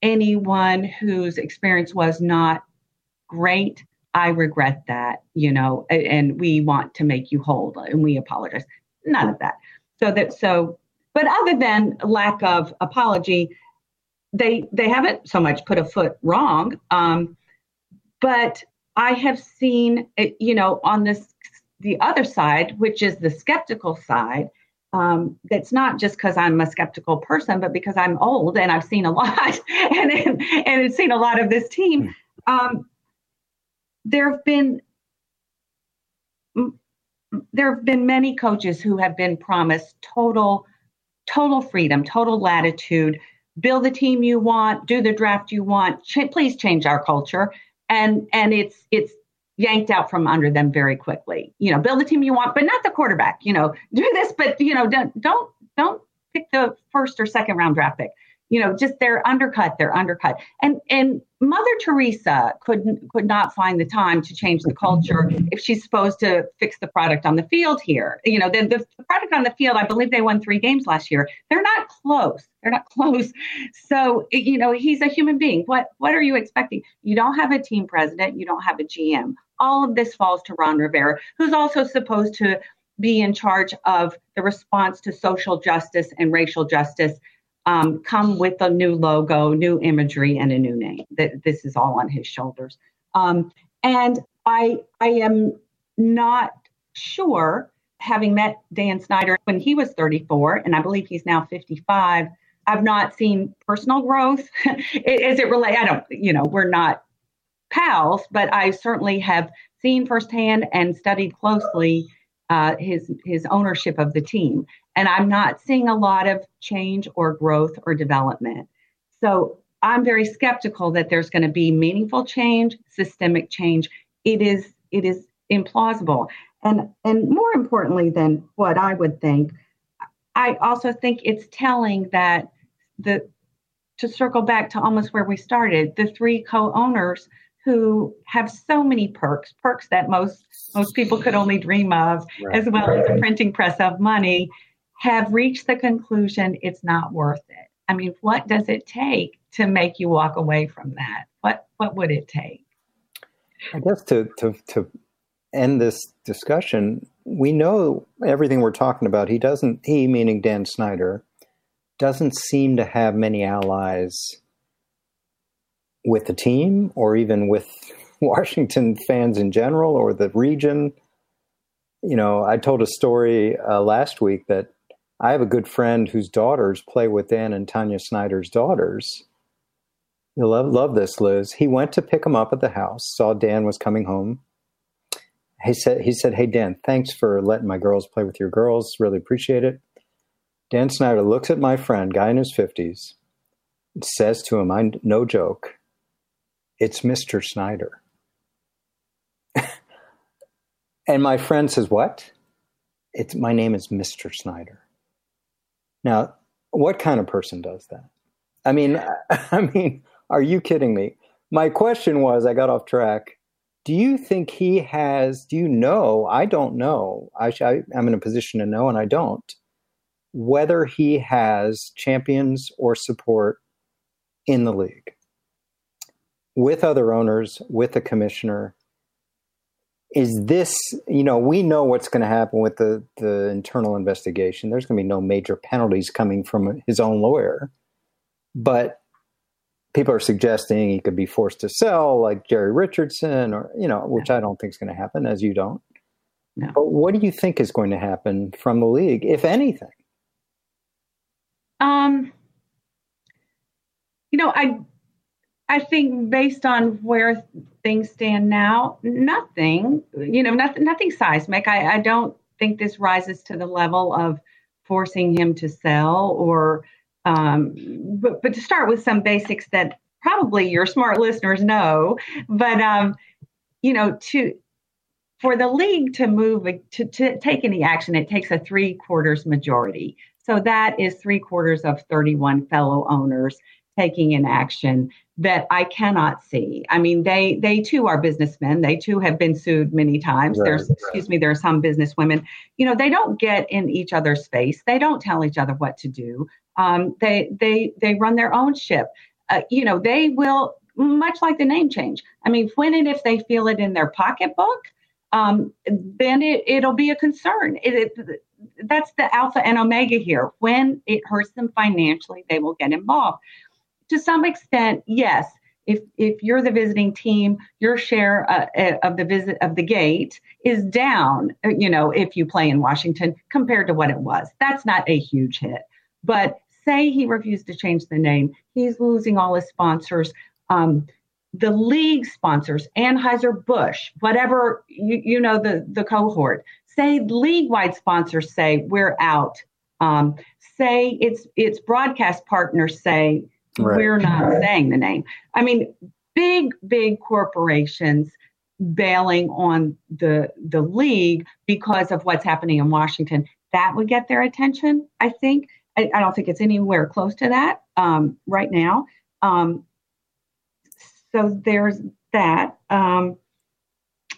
anyone whose experience was not great, I regret that, you know, and we want to make you whole and we apologize. None of that. So that, so, but other than lack of apology, they they haven't so much put a foot wrong, um, but I have seen it, you know, on this the other side, which is the skeptical side. Um, that's not just because I'm a skeptical person, but because I'm old and I've seen a [laughs] lot and and, and seen a lot of this team. Um, there have been there have been many coaches who have been promised total total freedom, total latitude build the team you want, do the draft you want. Ch- please change our culture. And and it's it's yanked out from under them very quickly. You know, build the team you want, but not the quarterback. You know, do this, but you know, don't don't don't pick the first or second round draft pick you know just they're undercut they're undercut. And and mother teresa could could not find the time to change the culture if she's supposed to fix the product on the field here. You know the, the product on the field i believe they won three games last year. They're not close. They're not close. So you know he's a human being. What what are you expecting? You don't have a team president. You don't have a gm all of this falls to ron rivera who's also supposed to be in charge of the response to social justice and racial justice um, come with a new logo, new imagery, and a new name. That this is all on his shoulders. Um, and I I am not sure, having met Dan Snyder when he was 34, and I believe he's now 55. I've not seen personal growth [laughs] as it relate. I don't, you know, we're not pals, but I certainly have seen firsthand and studied closely uh, his his ownership of the team. And I'm not seeing a lot of change or growth or development. So I'm very skeptical that there's going to be meaningful change, systemic change. It is it is implausible. And and more importantly than what I would think, I also think it's telling that the to circle back to almost where we started, the three co-owners who have so many perks, perks that most most people could only dream of, right. as well as a printing press of money, have reached the conclusion it's not worth it. I mean, what does it take to make you walk away from that? What what would it take? I guess to to to end this discussion, we know everything we're talking about. He doesn't he meaning Dan Snyder doesn't seem to have many allies with the team or even with [laughs] Washington fans in general or the region. You know, I told a story uh, last week that I have a good friend whose daughters play with Dan and Tanya Snyder's daughters. You'll love, love this, Liz. He went to pick them up at the house, saw Dan was coming home. He said, he said, Hey, Dan, thanks for letting my girls play with your girls. Really appreciate it. Dan Snyder looks at my friend, guy in his 50s, says to him, I no joke, It's Mr. Snyder. [laughs] and my friend says, What? It's my name is Mr. Snyder. Now, what kind of person does that? I mean, [laughs] I mean, are you kidding me? My question was, I got off track. Do you think he has? Do you know? I don't know. I, I I'm in a position to know, and I don't whether he has champions or support in the league with other owners, with the commissioner. Is this, you know, we know what's going to happen with the, the internal investigation. There's going to be no major penalties coming from his own lawyer. But people are suggesting he could be forced to sell, like Jerry Richardson, or, you know, which I don't think is going to happen, as you don't. No. But what do you think is going to happen from the league, if anything? Um, you know, I I think based on where things stand now, nothing. You know, nothing nothing seismic. I, I don't think this rises to the level of forcing him to sell or um, but, but to start with some basics that probably your smart listeners know but um, you know to for the league to move to, to take any action it takes a three quarters majority so that is three quarters of 31 fellow owners taking an action that I cannot see. I mean, they they too are businessmen. They too have been sued many times. Right, There's right. excuse me, there are some businesswomen. You know, they don't get in each other's face. They don't tell each other what to do. Um, they they they run their own ship. Uh, you know, they will much like the name change. I mean, when and if they feel it in their pocketbook, um, then it, it'll be a concern. It, it, that's the alpha and omega here. When it hurts them financially, they will get involved. To some extent, yes. If if you're the visiting team, your share uh, uh, of the visit of the gate is down. Uh, you know, if you play in Washington compared to what it was, that's not a huge hit. But say he refused to change the name, he's losing all his sponsors. Um, the league sponsors, Anheuser Busch, whatever you, you know the the cohort, say league wide sponsors say we're out. Um, say it's it's broadcast partners say right. we're not [laughs] saying the name. I mean, big big corporations bailing on the the league because of what's happening in Washington. That would get their attention. I think. I, I don't think it's anywhere close to that um, right now. Um, so there's that. Um,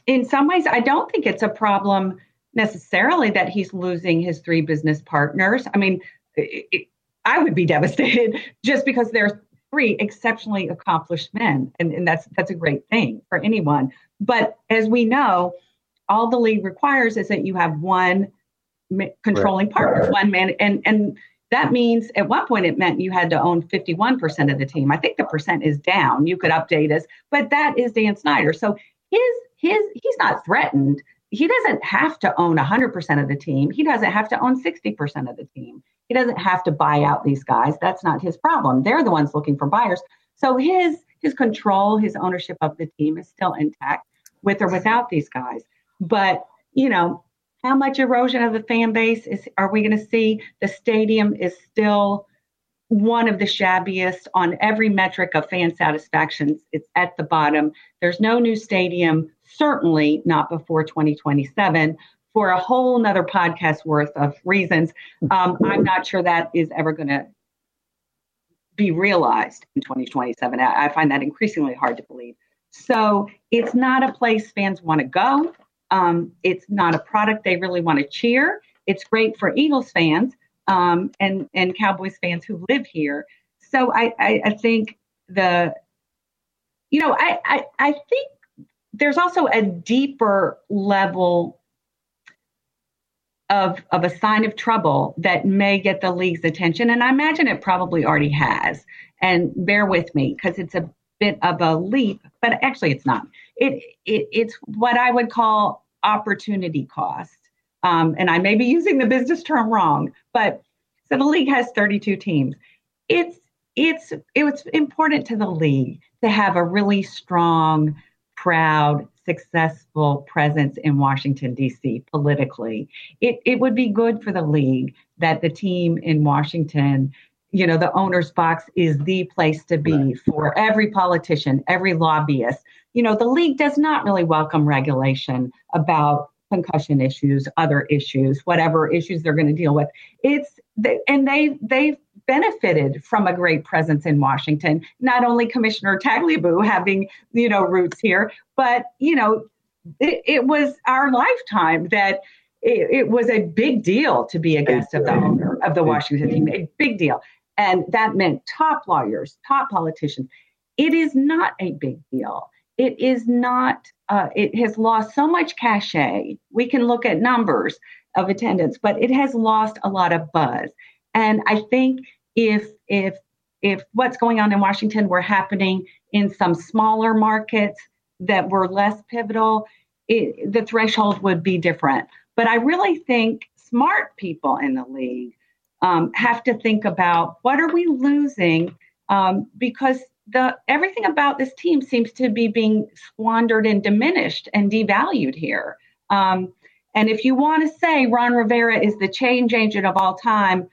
in some ways, I don't think it's a problem necessarily that he's losing his three business partners. I mean, it, I would be [laughs] devastated just because there's three exceptionally accomplished men, and, and that's that's a great thing for anyone. But as we know, all the league requires is that you have one controlling partner, one man, and and that means at one point it meant you had to own 51% of the team. I think the percent is down. You could update us, but that is Dan Snyder. So his his he's not threatened he doesn't have to own 100% of the team. He doesn't have to own 60% of the team. He doesn't have to buy out these guys. That's not his problem. They're the ones looking for buyers. So his his control, his ownership of the team is still intact with or without these guys. But, you know, how much erosion of the fan base is are we going to see? The stadium is still one of the shabbiest on every metric of fan satisfaction. It's at the bottom. There's no new stadium certainly not before 2027 for a whole nother podcast worth of reasons. Um, I'm not sure that is ever going to be realized in 2027. I, find that increasingly hard to believe. So it's not a place fans want to go. Um, it's not a product they really want to cheer. It's great for Eagles fans um, and and Cowboys fans who live here. So I, I, I think the, you know, I, I, I think there's also a deeper level of, of a sign of trouble that may get the league's attention. And I imagine it probably already has. And bear with me because it's a bit of a leap, but actually it's not. It, it it's what I would call opportunity cost. Um, and I may be using the business term wrong, but so the league has 32 teams. It's it's it was important to the league to have a really strong proud, successful presence in Washington, D.C. politically. It, it would be good for the league that the team in Washington you know, the owner's box is the place to be right. for every politician, every lobbyist. You know, the league does not really welcome regulation about concussion issues, other issues, whatever issues they're going to deal with. It's and they they've benefited from a great presence in Washington. Not only Commissioner Tagliabue having you know roots here, but you know it, it was our lifetime that it, it, was a big deal to be a guest of the owner of the Washington team. A big deal, and that meant top lawyers, top politicians. It is not a big deal. It is not. Uh, it has lost so much cachet. We can look at numbers of attendance, but it has lost a lot of buzz. And I think if if if what's going on in Washington were happening in some smaller markets that were less pivotal, it, the threshold would be different. But I really think smart people in the league um, have to think about what are we losing um, because the everything about this team seems to be being squandered and diminished and devalued here. Um, and if you want to say Ron Rivera is the change agent of all time,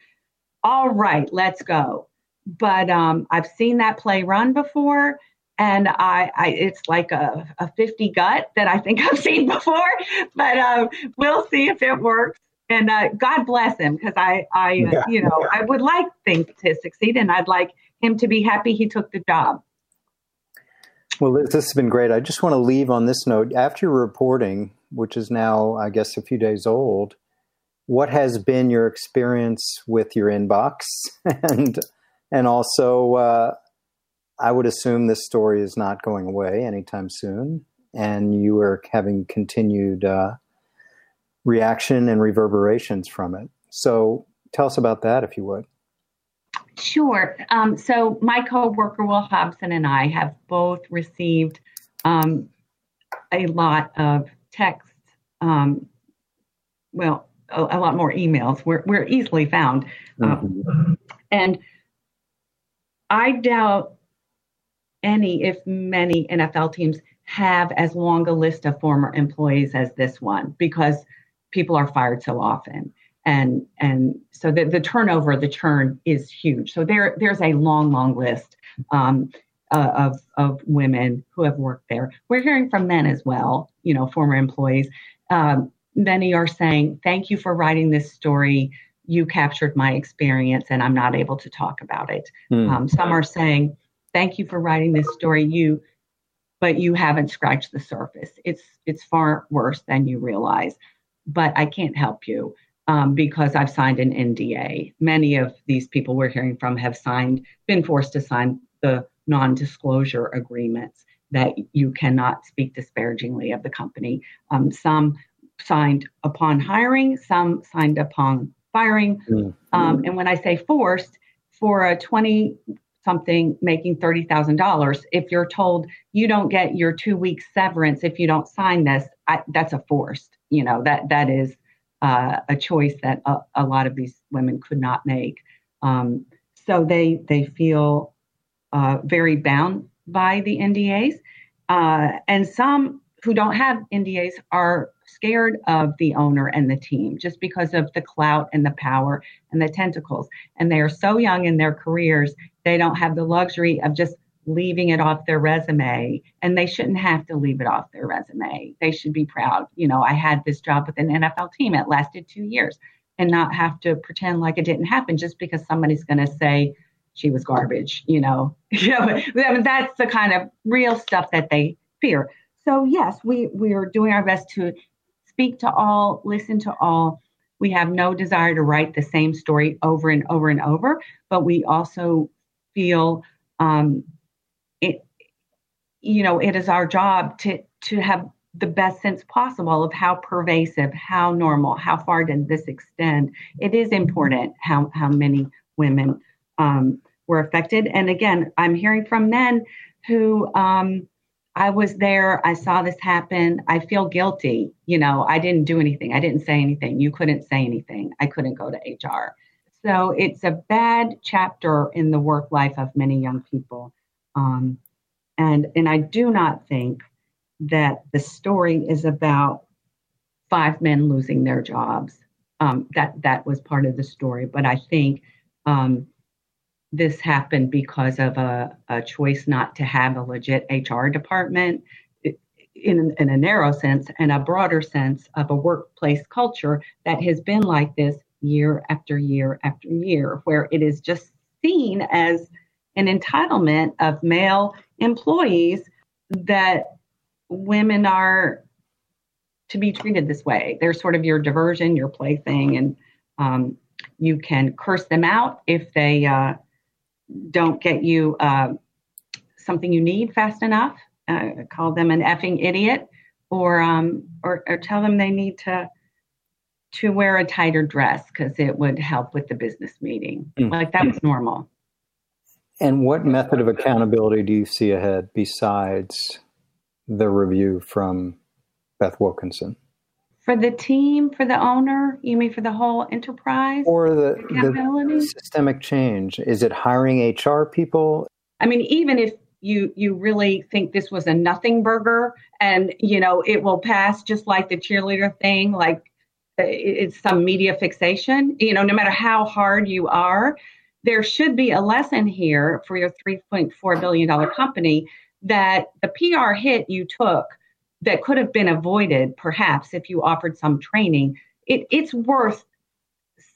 all right, let's go. But um, I've seen that play run before, and I, I it's like a, a 50 gut that I think [laughs] I've seen before. But uh, we'll see if it works. And uh, God bless him because I, I yeah. you know, I would like things to succeed, and I'd like him to be happy he took the job. Well, this has been great. I just want to leave on this note. After your reporting, which is now, I guess, a few days old, what has been your experience with your inbox? [laughs] And and also uh, i would assume this story is not going away anytime soon and you are having continued uh, reaction and reverberations from it. So tell us about that if you would. Sure. Um, so my co-worker will hobson and i have both received um, a lot of texts um, well a, a, lot more emails. We're, we're easily found. Mm-hmm. Um, and I doubt any, if many NFL teams have as long a list of former employees as this one because people are fired so often. And, and so the, the turnover, the churn is huge. So there, there's a long, long list um, uh, of, of women who have worked there. We're hearing from men as well, you know, former employees. Um, many are saying, Thank you for writing this story. You captured my experience, and I'm not able to talk about it. Mm. Um, some are saying, Thank you for writing this story. You but you haven't scratched the surface. It's it's far worse than you realize. But I can't help you um, because I've signed an NDA. Many of these people we're hearing from have signed, been forced to sign the non-disclosure agreements that you cannot speak disparagingly of the company. Um, some signed upon hiring, some signed upon firing. Mm-hmm. Um, and when I say forced, for a 20 something making $30,000, if you're told you don't get your two weeks severance if you don't sign this, I, that's a forced, you know, that, that is uh, a choice that a, a, lot of these women could not make. Um, so they, they feel uh, very bound by the NDAs. Uh, and some who don't have NDAs are scared of the owner and the team just because of the clout and the power and the tentacles. And they are so young in their careers, they don't have the luxury of just leaving it off their resume. And they shouldn't have to leave it off their resume. They should be proud. You know, I had this job with an NFL team, it lasted two years, and not have to pretend like it didn't happen just because somebody's going to say, she was garbage, you know. [laughs] I mean, that's the kind of real stuff that they fear. So yes, we we are doing our best to speak to all, listen to all. We have no desire to write the same story over and over and over, but we also feel um, it. You know, it is our job to to have the best sense possible of how pervasive, how normal, how far did this extend. It is important how how many women um, were affected, and again, I'm hearing from men who um, I was there. I saw this happen. I feel guilty. You know, I didn't do anything. I didn't say anything. You couldn't say anything. I couldn't go to HR. So it's a bad chapter in the work life of many young people. Um, and and I do not think that the story is about five men losing their jobs. Um, that that was part of the story, but I think um, this happened because of a, a choice not to have a legit HR department in, in a narrow sense and a broader sense of a workplace culture that has been like this year after year after year, where it is just seen as an entitlement of male employees that women are to be treated this way. They're sort of your diversion, your plaything, and um, you can curse them out if they uh, don't get you uh, something you need fast enough. Uh, call them an effing idiot, or, um, or or tell them they need to to wear a tighter dress because it would help with the business meeting. Mm. Like that was normal. And what method of accountability do you see ahead besides the review from Beth Wilkinson? For the team, for the owner, you mean for the whole enterprise? Or the, the systemic change? Is it hiring HR people? I mean, even if you you really think this was a nothing burger and you know it will pass just like the cheerleader thing like it's some media fixation you know no matter how hard you are there should be a lesson here for your 3.4 billion dollar company that the PR hit you took that could have been avoided perhaps if you offered some training. It, it's worth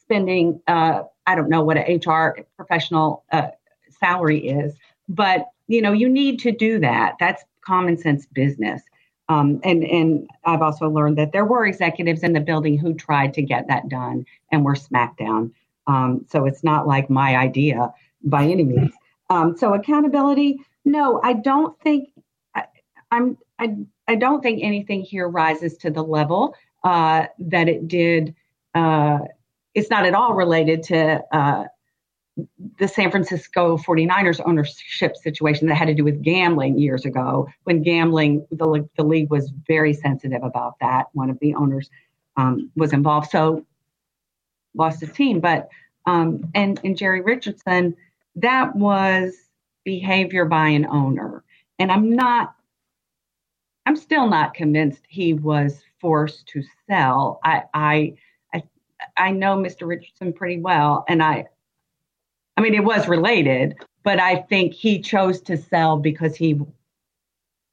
spending uh, i don't know what an hr professional uh, salary is but you know you need to do that. That's common sense business. Um, and and i've also learned that there were executives in the building who tried to get that done and were smacked down. Um, so it's not like my idea by any means. Um, so accountability no i don't think I, i'm I, I don't think anything here rises to the level uh, that it did. Uh, it's not at all related to uh, the San Francisco 49ers ownership situation that had to do with gambling years ago when gambling, the, the league was very sensitive about that. One of the owners um, was involved, so lost his team. But, um, and, and Jerry Richardson, that was behavior by an owner. And I'm not I'm still not convinced he was forced to sell. I I I, know Mr. Richardson pretty well, and I I mean it was related, but I think he chose to sell because he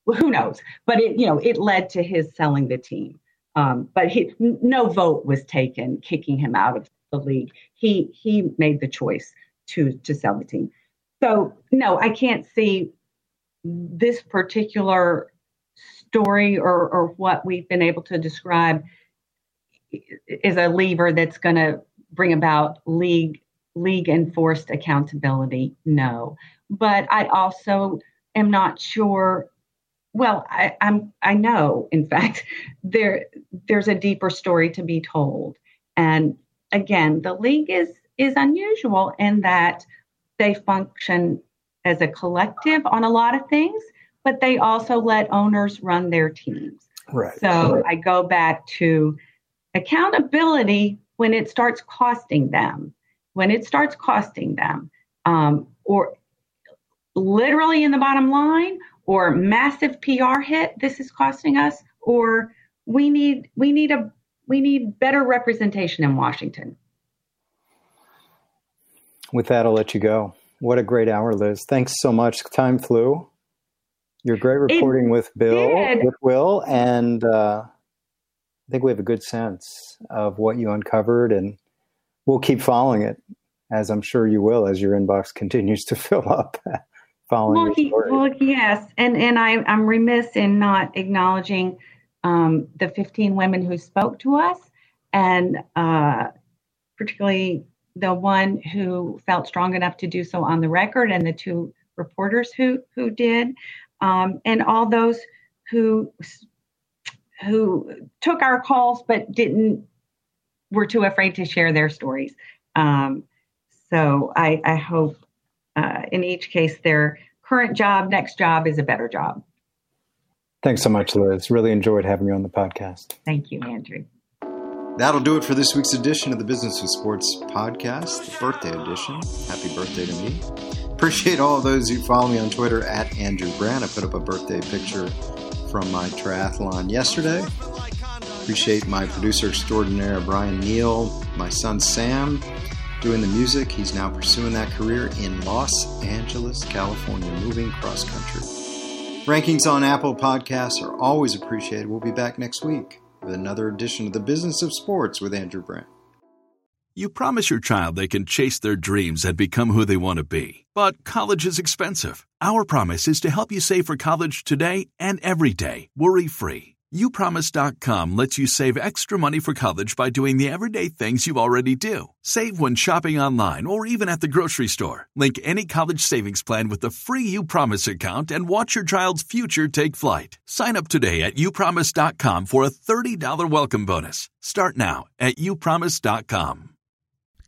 well, who knows, but it you know it led to his selling the team. Um, but he, no vote was taken kicking him out of the league. He he made the choice to to sell the team. So no, I can't see this particular story or, or what we've been able to describe is a lever that's going to bring about league league enforced accountability no. But i also am not sure well I, i'm i know in fact [laughs] there there's a deeper story to be told. And again the league is is unusual in that they function as a collective on a lot of things but they also let owners run their teams. Right. So I go back to accountability when it starts costing them, when it starts costing them, um, or literally in the bottom line, or massive PR hit. This is costing us, or we need we need a we need better representation in Washington. With that, I'll let you go. What a great hour, Liz. Thanks so much. Time flew. You're great reporting it with Bill, did. with Will, and uh, I think we have a good sense of what you uncovered, and we'll keep following it, as I'm sure you will, as your inbox [laughs] continues to fill up. following well, he, well, yes, and and I, I'm remiss in not acknowledging um, the 15 women who spoke to us, and uh, particularly the one who felt strong enough to do so on the record, and the two reporters who who did um, and all those who who took our calls but didn't were too afraid to share their stories. Um, so I, I hope uh, in each case their current job, next job is a better job. Thanks so much, Liz. Really enjoyed having you on the podcast. Thank you, Andrew. That'll do it for this week's edition of the Business of Sports podcast, the birthday edition. Happy birthday to me. Appreciate all those who follow me on Twitter at Andrew Brandt. I put up a birthday picture from my triathlon yesterday. Appreciate my producer extraordinaire, Brian Neal, my son Sam, doing the music. He's now pursuing that career in Los Angeles, California, moving cross country. Rankings on Apple Podcasts are always appreciated. We'll be back next week with another edition of the Business of Sports with Andrew Brandt. You promise your child they can chase their dreams and become who they want to be. But college is expensive. Our promise is to help you save for college today and every day, worry free. UPromise.com lets you save extra money for college by doing the everyday things you already do. Save when shopping online or even at the grocery store. Link any college savings plan with the free UPromise account and watch your child's future take flight. Sign up today at upromise.com for a $30 welcome bonus. Start now at upromise.com.